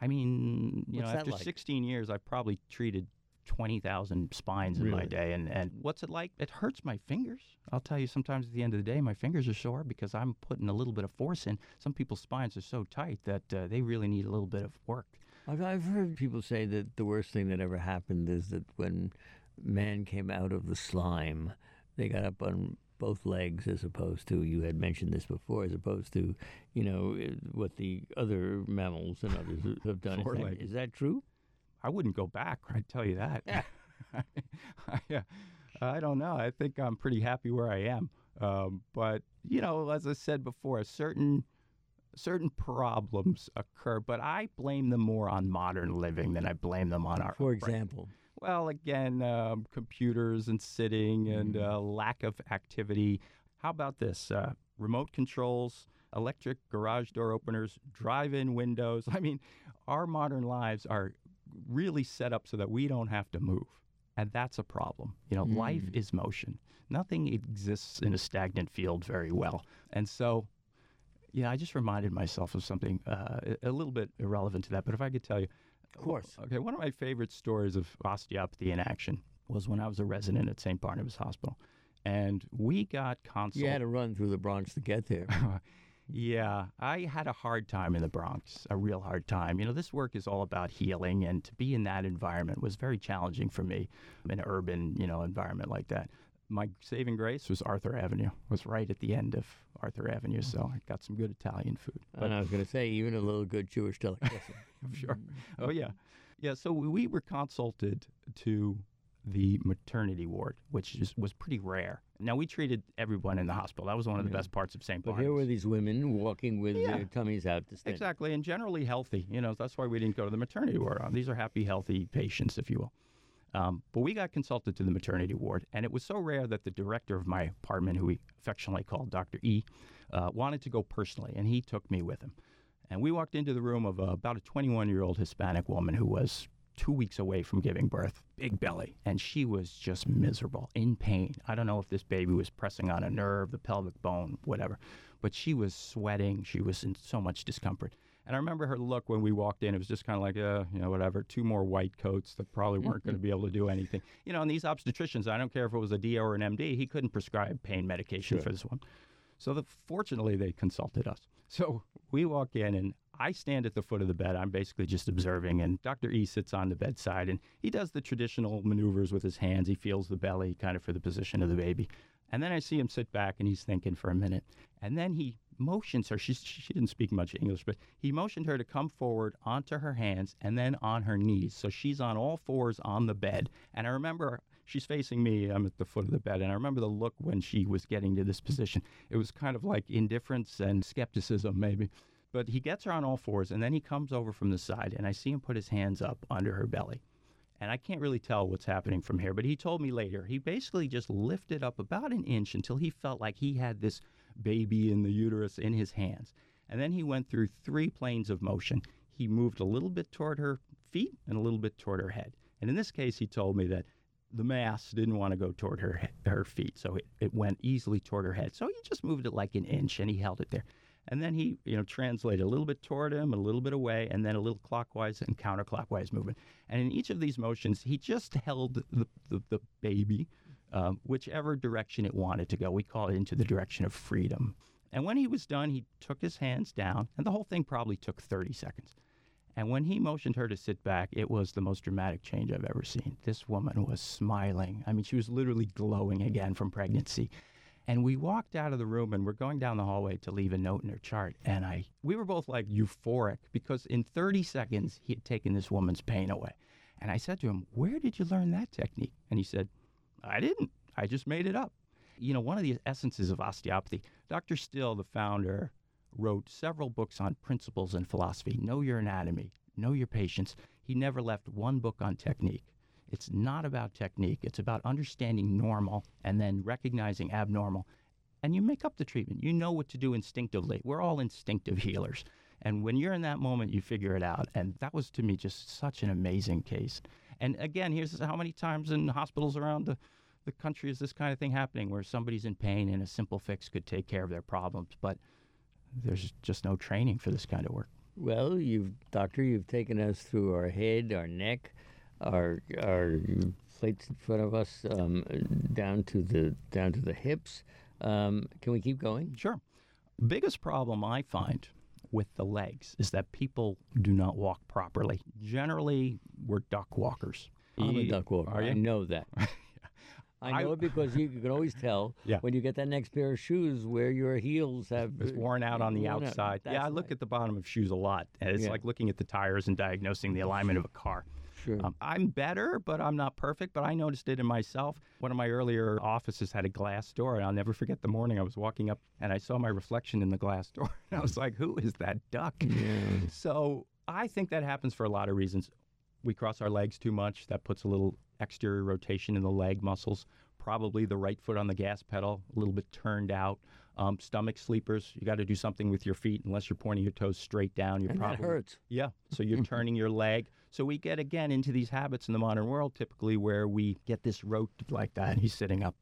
I mean, you What's know, after like? 16 years, I've probably treated 20,000 spines in my day, and and what's it like? It hurts my fingers. I'll tell you, sometimes at the end of the day, my fingers are sore because I'm putting a little bit of force in. Some people's spines are so tight that uh, they really need a little bit of work. I've, I've heard people say that the worst thing that ever happened is that when man came out of the slime, they got up on both legs as opposed to, you had mentioned this before, as opposed to, you know, what the other mammals and others have done. Is that, is that true? I wouldn't go back. I'd tell you that. I, uh, I don't know. I think I'm pretty happy where I am. Um, but you know, as I said before, certain certain problems occur, but I blame them more on modern living than I blame them on our. For upbringing. example, Well, again, um, computers and sitting and uh, lack of activity. How about this? Uh, remote controls, electric garage door openers, drive in windows. I mean, our modern lives are really set up so that we don't have to move. And that's a problem. You know, life is motion. Nothing exists in a stagnant field very well. And so, yeah, I just reminded myself of something uh, a little bit irrelevant to that. But if I could tell you, Of course. Okay, one of my favorite stories of osteopathy in action was when I was a resident at St. Barnabas Hospital, and we got consult. you had to run through the Bronx to get there. yeah, I had a hard time in the Bronx, a real hard time. You know, this work is all about healing, and to be in that environment was very challenging for me, an urban, you know, environment like that. My saving grace was Arthur Avenue. Was right at the end of Arthur Avenue, so mm-hmm. I got some good Italian food. and I was going to say, even a little good Jewish delicacy. sure. Mm-hmm. Oh yeah, yeah. So we we were consulted to the maternity ward, which is, was pretty rare. Now we treated everyone in the hospital. That was one of the Yeah. best parts of St. But Barnabas. here were these women walking with Yeah. their tummies out to stand. Exactly, and generally healthy. You know, that's why we didn't go to the maternity ward. These are happy, healthy patients, if you will. Um, but we got consulted to the maternity ward, and it was so rare that the director of my apartment, who we affectionately called Dr. E, uh, wanted to go personally, and he took me with him. And we walked into the room of uh, about a 21 year old Hispanic woman who was two weeks away from giving birth, big belly, and she was just miserable, in pain. I don't know if this baby was pressing on a nerve, the pelvic bone, whatever, but she was sweating. She was in so much discomfort. And I remember her look when we walked in. It was just kind of like, uh, you know, whatever. Two more white coats that probably weren't going to be able to do anything. You know, and these obstetricians, I don't care if it was a DO or an MD, he couldn't prescribe pain medication Sure. for this one. So the, fortunately, they consulted us. So we walk in, and I stand at the foot of the bed. I'm basically just observing, and Dr. E sits on the bedside, and he does the traditional maneuvers with his hands. He feels the belly, kind of for the position of the baby. And then I see him sit back, and he's thinking for a minute, and then he motions her. She's, she didn't speak much English, but he motioned her to come forward onto her hands and then on her knees. So she's on all fours on the bed. And I remember she's facing me. I'm at the foot of the bed. And I remember the look when she was getting to this position. It was kind of like indifference and skepticism, maybe. But he gets her on all fours, and then he comes over from the side, and I see him put his hands up under her belly. And I can't really tell what's happening from here, but he told me later he basically just lifted up about an inch until he felt like he had this baby in the uterus in his hands. And then he went through three planes of motion. He moved a little bit toward her feet and a little bit toward her head. And in this case, he told me that the mass didn't want to go toward her her feet, so it, it went easily toward her head. So he just moved it like an inch and he held it there. And then he, you know, translated a little bit toward him, a little bit away, and then a little clockwise and counterclockwise movement. And in each of these motions, he just held the, the, the baby um, whichever direction it wanted to go. We call it into the direction of freedom. And when he was done, he took his hands down, and the whole thing probably took 30 seconds. And when he motioned her to sit back, it was the most dramatic change I've ever seen. This woman was smiling. I mean, she was literally glowing again from pregnancy. And we walked out of the room and we're going down the hallway to leave a note in her chart. And I we were both like euphoric because in 30 seconds he had taken this woman's pain away. And I said to him, Where did you learn that technique? And he said, I didn't. I just made it up. You know, one of the essences of osteopathy, Dr. Still, the founder, wrote several books on principles and philosophy. Know your anatomy, know your patients. He never left one book on technique. It's not about technique, it's about understanding normal and then recognizing abnormal. And you make up the treatment. You know what to do instinctively. We're all instinctive healers. And when you're in that moment, you figure it out. And that was to me just such an amazing case. And again, here's how many times in hospitals around the, the country is this kind of thing happening where somebody's in pain and a simple fix could take care of their problems. But there's just no training for this kind of work. Well, you've doctor, you've taken us through our head, our neck, our our plates in front of us, um, down to the down to the hips. Um, can we keep going? Sure. Biggest problem I find with the legs is that people do not walk properly. Generally, we're duck walkers. I'm a duck walker. Are you? I know that. I know I- it because you, you can always tell Yeah. when you get that next pair of shoes where your heels have It's worn out on the worn out. outside. Yeah, I look right. at the bottom of shoes a lot. and It's Yeah. like looking at the tires and diagnosing the alignment of a car. Sure. Um, I'm better, but I'm not perfect. But I noticed it in myself. One of my earlier offices had a glass door, and I'll never forget the morning I was walking up and I saw my reflection in the glass door. And I was like, who is that duck? yeah. So I think that happens for a lot of reasons. We cross our legs too much. That puts a little exterior rotation in the leg muscles. Probably the right foot on the gas pedal, a little bit turned out. Um, stomach sleepers. You got to do something with your feet. Unless you're pointing your toes straight down, you're And probably that hurts. yeah. So you're turning your leg. So we get again into these habits in the modern world, typically where we get this rote like that. He's sitting up.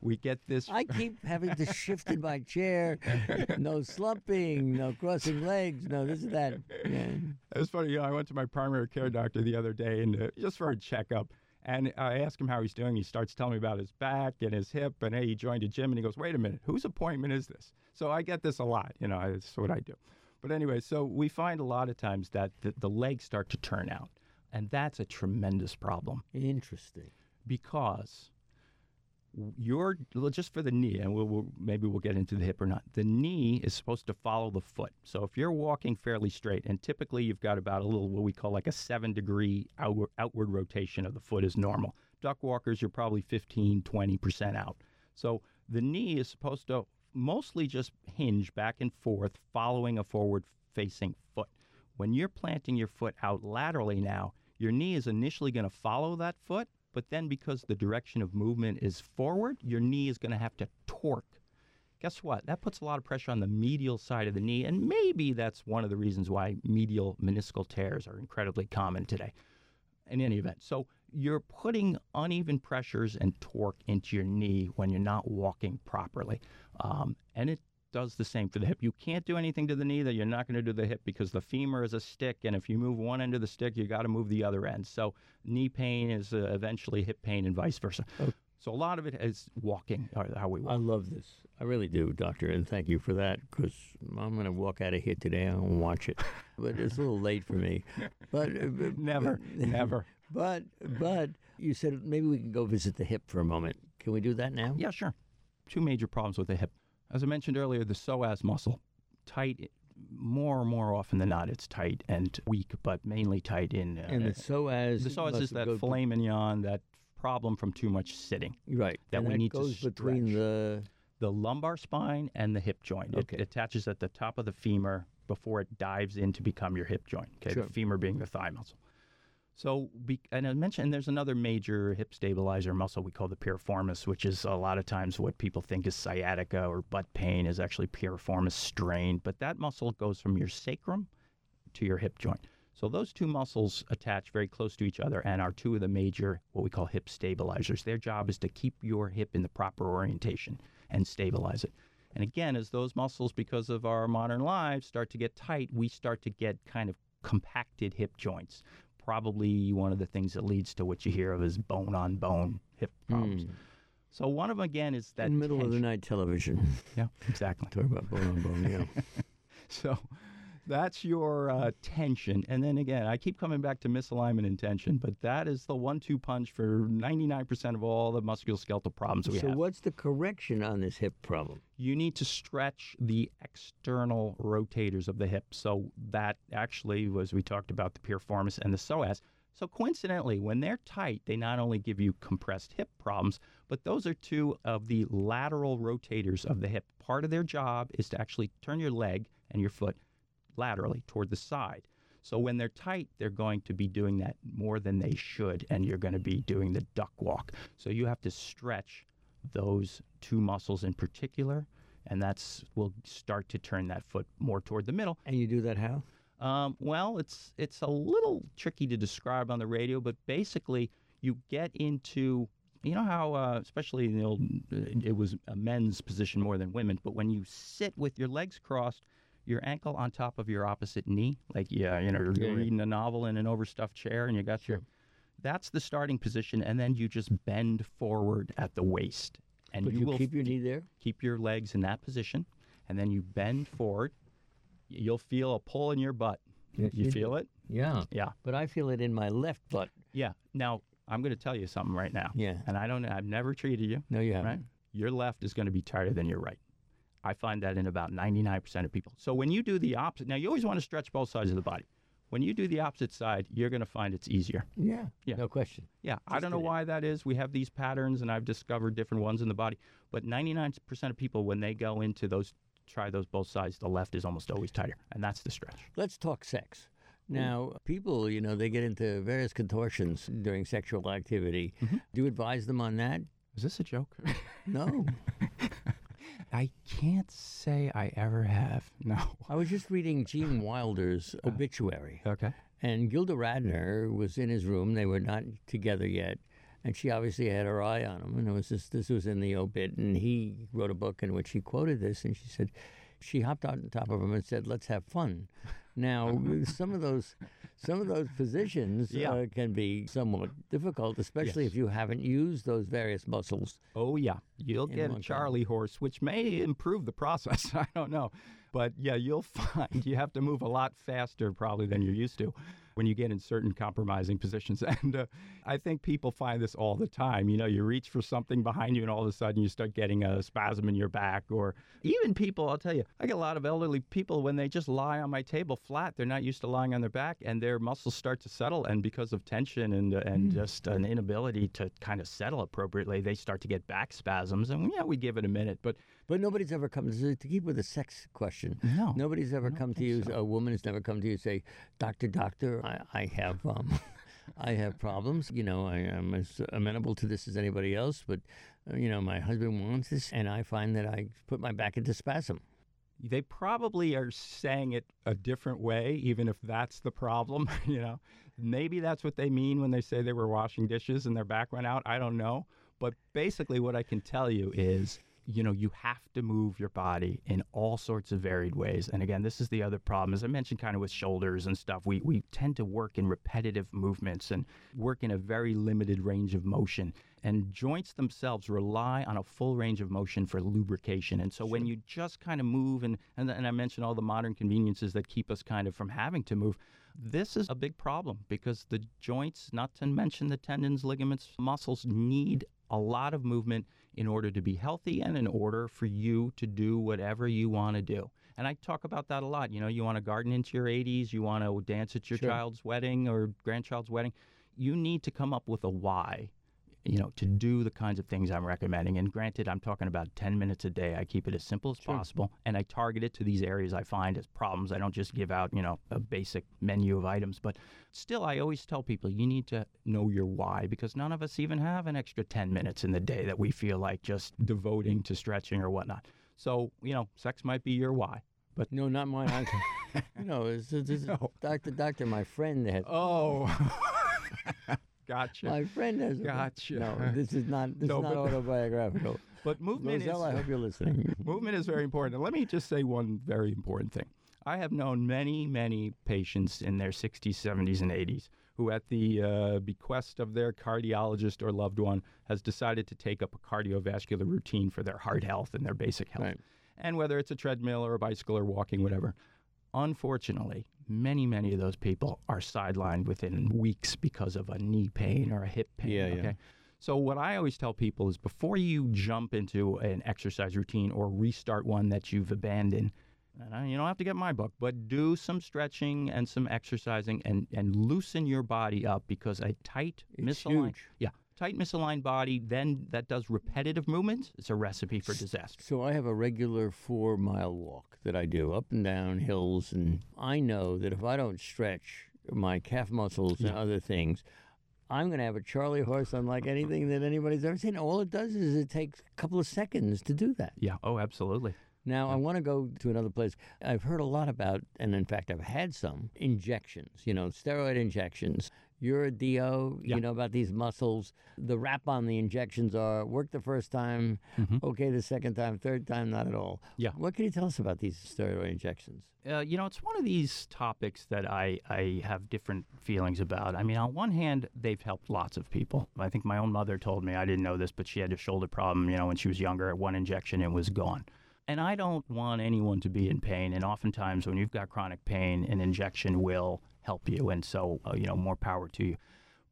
We get this. I keep having to shift in my chair. No slumping, no crossing legs, no this and that. Yeah. It was funny. You know, I went to my primary care doctor the other day and uh, just for a checkup. And I ask him how he's doing. He starts telling me about his back and his hip, and hey, he joined a gym. And he goes, "Wait a minute, whose appointment is this?" So I get this a lot. You know, it's what I do. But anyway, so we find a lot of times that the, the legs start to turn out, and that's a tremendous problem Interesting. because your just for the knee, and we'll, we'll maybe we'll get into the hip or not. The knee is supposed to follow the foot. So if you're walking fairly straight, and typically you've got about a little what we call like a seven degree outward, outward rotation of the foot is normal. Duck walkers, you're probably 15, 20 percent out. So the knee is supposed to mostly just hinge back and forth, following a forward facing foot. When you're planting your foot out laterally now, your knee is initially going to follow that foot, but then because the direction of movement is forward, your knee is going to have to torque. Guess what? That puts a lot of pressure on the medial side of the knee, and maybe that's one of the reasons why medial meniscal tears are incredibly common today. In any event, so you're putting uneven pressures and torque into your knee when you're not walking properly. Um, and it does the same for the hip. You can't do anything to the knee that you're not going to do the hip because the femur is a stick, and if you move one end of the stick, you got to move the other end. So knee pain is uh, eventually hip pain, and vice versa. Okay. So a lot of it is walking, or how we walk. I love this. I really do, Doctor, and thank you for that because I'm going to walk out of here today and watch it. But it's a little late for me. But uh, but- never, never. But but you said maybe we can go visit the hip for a moment. Can we do that now? Yeah, sure. Two major problems with the hip. As I mentioned earlier, the psoas muscle, tight, more and more often than not, it's tight and weak, but mainly tight in. Uh, And the psoas. the psoas is that filet mignon, that problem from too much sitting. right that and we that need to goes between the The lumbar spine and the hip joint. Okay. It attaches at the top of the femur before it dives in to become your hip joint. Okay, Sure. the femur being the thigh muscle. So, be, and I mentioned there's another major hip stabilizer muscle we call the piriformis, which is a lot of times what people think is sciatica or butt pain is actually piriformis strain. But that muscle goes from your sacrum to your hip joint. So those two muscles attach very close to each other and are two of the major what we call hip stabilizers. Their job is to keep your hip in the proper orientation and stabilize it. And again, as those muscles, because of our modern lives, start to get tight, we start to get kind of compacted hip joints. Probably one of the things that leads to what you hear of as bone on bone hip problems. Hmm. So one of them again is that in middle of the night television. Yeah, exactly. Talk about bone on bone. Yeah. So That's your uh, tension. And then again, I keep coming back to misalignment and tension, but that is the one two punch for 99% of all the musculoskeletal problems we so, have. So what's the correction on this hip problem? You need to stretch the external rotators of the hip. So, that actually was, we talked about the piriformis and the psoas. So, coincidentally, when they're tight, they not only give you compressed hip problems, but those are two of the lateral rotators of the hip. Part of their job is to actually turn your leg and your foot laterally toward the side. So when they're tight, they're going to be doing that more than they should, and you're going to be doing the duck walk. So you have to stretch those two muscles in particular, and that's will start to turn that foot more toward the middle. And you do that how? Um, well, it's it's a little tricky to describe on the radio, but basically you get into you know how uh, especially in the old it was a men's position more than women, but when you sit with your legs crossed, your ankle on top of your opposite knee, like yeah, you know, you're Yeah, yeah. reading a novel in an overstuffed chair, and you got your that's the starting position, and then you just bend forward at the waist, and But you, you, will keep your knee there? keep your legs in that position, and then you bend forward. You'll feel a pull in your butt. Yes, you you feel it? Yeah. Yeah. But I feel it in my left butt. Yeah. Now I'm going to tell you something right now, Yeah. and I don't. I've never treated you. No, you haven't. Right? Your left is going to be tighter than your right. I find that in about 99% of people. So when you do the opposite, now you always want to stretch both sides of the body. When you do the opposite side, you're going to find it's easier. Yeah. Yeah. No question. Yeah, I don't know it. why that is. We have these patterns, and I've discovered different ones in the body. But 99% of people, when they go into those, try those both sides, the left is almost always tighter, and that's the stretch. Let's talk sex. Now, people, you know, they get into various contortions during sexual activity. Mm-hmm. Do you advise them on that? Is this a joke? No. I can't say I ever have. No. I was just reading Gene Wilder's obituary, Okay. and Gilda Radner was in his room. They were not together yet, and she obviously had her eye on him. And it was this, this was in the obit, and he wrote a book in which he quoted this, and she said, she hopped on top of him and said, "Let's have fun." Now, some of those, some of those positions Yeah. uh, can be somewhat difficult, especially Yes. if you haven't used those various muscles. Oh yeah, you'll get a. Charlie horse, which may improve the process. I don't know, but yeah, you'll find you have to move a lot faster probably than you're used to when you get in certain compromising positions. And uh, I think people find this all the time. You know, you reach for something behind you, and all of a sudden you start getting a spasm in your back, or even people. I'll tell you, I get a lot of elderly people when they just lie on my table flat. They're not used to lying on their back, and their muscles start to settle. And because of tension and uh, and just an inability to kind of settle appropriately, they start to get back spasms. And yeah, we give it a minute, but But nobody's ever come to, to keep with the sex question. no. Nobody's ever come to you. so. A woman has never come to you and say, "Doctor, doctor, I, I have, um, I have problems. You know, I am as amenable to this as anybody else, but uh, you know, my husband wants this, and I find that I put my back into spasm." they probably are saying it a different way, even if that's the problem. you know, maybe that's what they mean when they say they were washing dishes and their back went out. I don't know. But basically, what I can tell you is, you know, you have to move your body in all sorts of varied ways. And again, this is the other problem. As I mentioned, kind of with shoulders and stuff, we, we tend to work in repetitive movements and work in a very limited range of motion. And joints themselves rely on a full range of motion for lubrication. And so when you just kind of move, and, and, and I mentioned all the modern conveniences that keep us kind of from having to move, this is a big problem because the joints, not to mention the tendons, ligaments, muscles, need a lot of movement in order to be healthy and in order for you to do whatever you want to do. And I talk about that a lot. You know, you want to garden into your 80s, you want to dance at your Sure. child's wedding or grandchild's wedding. You need to come up with a why, you know, to do the kinds of things I'm recommending. And granted, I'm talking about 10 minutes a day. I keep it as simple as Sure. possible and I target it to these areas I find as problems. I don't just give out, you know, a basic menu of items, but still, I always tell people you need to know your why because none of us even have an extra 10 minutes in the day that we feel like just devoting to stretching or whatnot. So, you know, sex might be your why. But No, not mine. I, you know, it's, it's, it's- No. doctor, doctor, my friend has. oh, gotcha. My friend has. a- Gotcha. No, this is not. This No, is not but- autobiographical. But movement Roselle, I is hope you're listening. movement is very important. And let me just say one very important thing. I have known many, many patients in their 60s, 70s, and 80s who, at the uh, bequest of their cardiologist or loved one, has decided to take up a cardiovascular routine for their heart health and their basic health. Right. And whether it's a treadmill or a bicycle or walking, whatever, Unfortunately, many, many of those people are sidelined within weeks because of a knee pain or a hip pain. Yeah, yeah. So, what I always tell people is before you jump into an exercise routine or restart one that you've abandoned, and I, you don't have to get my book, but do some stretching and some exercising and, and loosen your body up because a tight, misaligned, huge. yeah, tight, misaligned body then that does repetitive movements. It's a recipe for disaster. So I have a regular four mile walk that I do up and down hills, and I know that if I don't stretch my calf muscles and other things, I'm going to have a Charlie horse unlike anything that anybody's ever seen. All it does is it takes a couple of seconds to do that. Yeah. Oh, absolutely. Now, I want to go to another place. I've heard a lot about, and in fact, I've had some injections, you know, steroid injections. You're a DO, Yeah. you know about these muscles. The rap on the injections are work the first time, okay the second time, third time, not at all. Yeah. What can you tell us about these steroid injections? Uh, you know, it's one of these topics that I, I have different feelings about. I mean, on one hand, they've helped lots of people. I think my own mother told me, I didn't know this, but she had a shoulder problem, you know, when she was younger. At one injection, it was gone. And I don't want anyone to be in pain. And oftentimes, when you've got chronic pain, an injection will help you. And so, uh, you know, more power to you.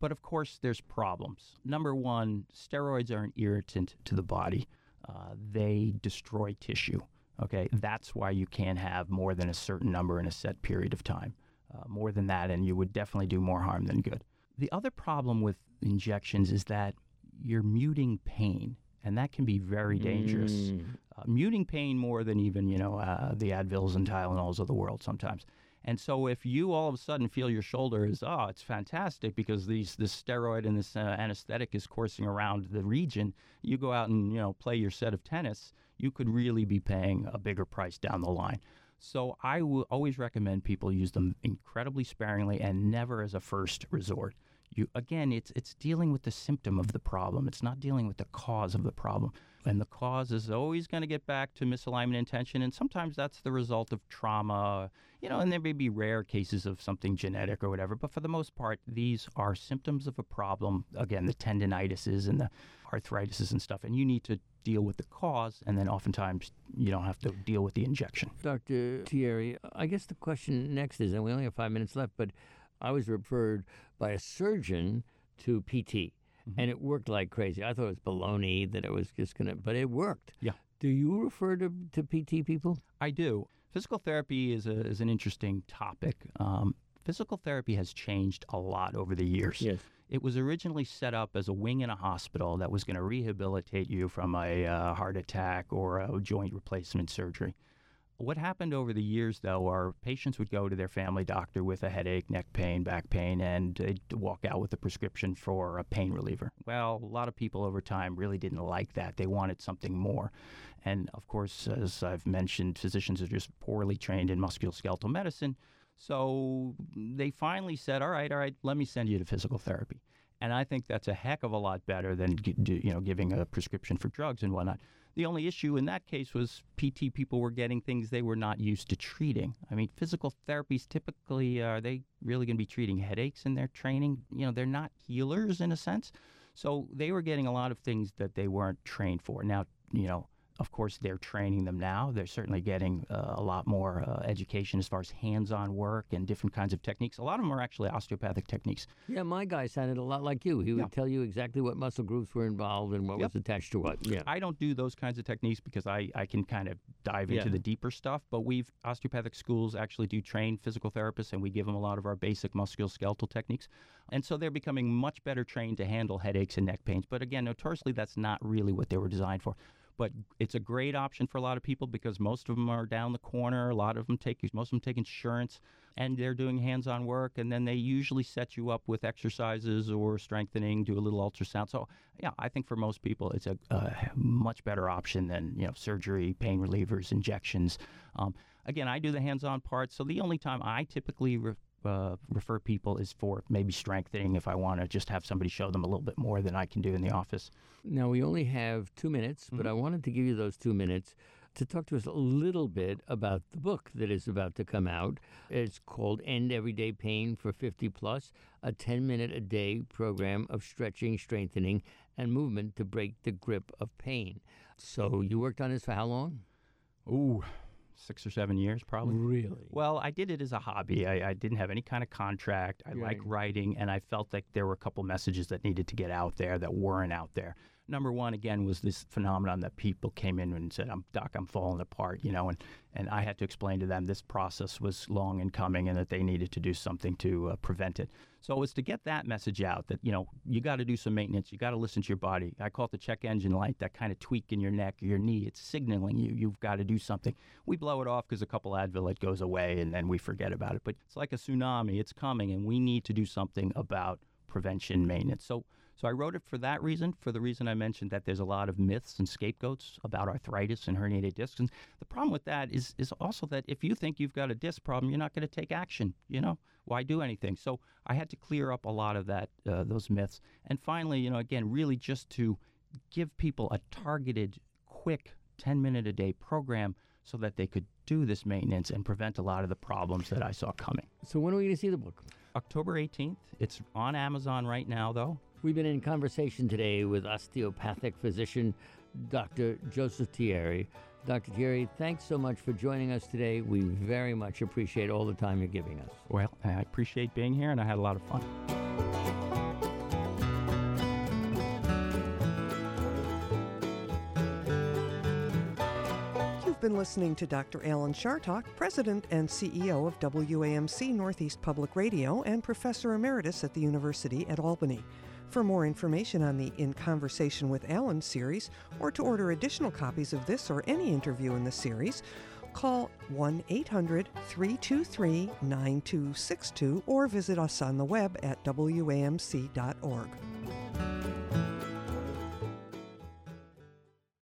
But of course, there's problems. Number one, steroids are an irritant to the body. Uh, they destroy tissue. Okay, that's why you can't have more than a certain number in a set period of time. Uh, more than that, and you would definitely do more harm than good. The other problem with injections is that you're muting pain, and that can be very dangerous. Mm. Uh, muting pain more than even you know uh, the Advils and Tylenols of the world sometimes. And so, if you all of a sudden feel your shoulder is, oh, it's fantastic because these this steroid and this uh, anesthetic is coursing around the region, you go out and you know play your set of tennis, you could really be paying a bigger price down the line. So I will always recommend people use them incredibly sparingly and never as a first resort. You again, it's it's dealing with the symptom of the problem. It's not dealing with the cause of the problem. And the cause is always going to get back to misalignment and tension, and sometimes that's the result of trauma, you know, and there may be rare cases of something genetic or whatever, but for the most part, these are symptoms of a problem. Again, the tendinitises and the arthritises and stuff, and you need to deal with the cause, and then oftentimes you don't have to deal with the injection. Dr. Tieri, I guess the question next is, and we only have five minutes left, but I was referred by a surgeon to PT, Mm-hmm. and it worked like crazy. I thought it was baloney that it was just going to, but it worked. Yeah. Do you refer to, to PT people? I do. Physical therapy is, a, is an interesting topic. Um, physical therapy has changed a lot over the years. Yes. It was originally set up as a wing in a hospital that was going to rehabilitate you from a uh, heart attack or a joint replacement surgery. What happened over the years, though, are patients would go to their family doctor with a headache, neck pain, back pain, and they'd walk out with a prescription for a pain reliever. Well, a lot of people over time really didn't like that. They wanted something more. And of course, as I've mentioned, physicians are just poorly trained in musculoskeletal medicine. So they finally said, "All right, all right, let me send you to physical therapy." And I think that's a heck of a lot better than you know giving a prescription for drugs and whatnot. The only issue in that case was PT people were getting things they were not used to treating. I mean, physical therapies typically are they really going to be treating headaches in their training? You know, they're not healers in a sense. So they were getting a lot of things that they weren't trained for. Now, you know, of course, they're training them now. They're certainly getting uh, a lot more uh, education as far as hands on work and different kinds of techniques. A lot of them are actually osteopathic techniques. Yeah, my guy sounded a lot like you. He would Yeah. tell you exactly what muscle groups were involved and what Yep. was attached to what. Yeah. I don't do those kinds of techniques because I, I can kind of dive into Yeah. the deeper stuff. But we've osteopathic schools actually do train physical therapists, and we give them a lot of our basic musculoskeletal techniques. And so they're becoming much better trained to handle headaches and neck pains. But again, notoriously, that's not really what they were designed for. But it's a great option for a lot of people because most of them are down the corner. A lot of them take most of them take insurance, and they're doing hands-on work. And then they usually set you up with exercises or strengthening, do a little ultrasound. So yeah, I think for most people it's a, a much better option than you know surgery, pain relievers, injections. Um, again, I do the hands-on part. So the only time I typically re- uh, refer people is for maybe strengthening if I want to just have somebody show them a little bit more than I can do in the office. Now, we only have two minutes, but I wanted to give you those two minutes to talk to us a little bit about the book that is about to come out. It's called End Everyday Pain for 50 Plus, a 10 minute a day program of stretching, strengthening, and movement to break the grip of pain. So, you worked on this for how long? Ooh, six or seven years, probably. Really? Well, I did it as a hobby. I, I didn't have any kind of contract. I like writing, and I felt like there were a couple messages that needed to get out there that weren't out there. Number one, again, was this phenomenon that people came in and said, "I'm Doc, I'm falling apart," you know, and and I had to explain to them this process was long in coming and that they needed to do something to uh, prevent it. So it was to get that message out that you know you got to do some maintenance, you got to listen to your body. I call it the check engine light, that kind of tweak in your neck or your knee. It's signaling you you've got to do something. We blow it off because a couple Advil it goes away and then we forget about it. But it's like a tsunami; it's coming, and we need to do something about prevention maintenance. So. So I wrote it for that reason, for the reason I mentioned that there's a lot of myths and scapegoats about arthritis and herniated discs. And the problem with that is is also that if you think you've got a disc problem, you're not going to take action. You know, why do anything? So I had to clear up a lot of that, uh, those myths. And finally, you know, again, really just to give people a targeted, quick, 10 minute a day program so that they could do this maintenance and prevent a lot of the problems that I saw coming. So when are we going to see the book? October 18th. It's on Amazon right now, though. We've been in conversation today with osteopathic physician Dr. Joseph Tieri. Dr. Tieri, thanks so much for joining us today. We very much appreciate all the time you're giving us. Well, I appreciate being here, and I had a lot of fun. You've been listening to Dr. Alan Chartock, President and CEO of WAMC Northeast Public Radio and Professor Emeritus at the University at Albany. For more information on the In Conversation with Alan series, or to order additional copies of this or any interview in the series, call 1 800 323 9262 or visit us on the web at wamc.org.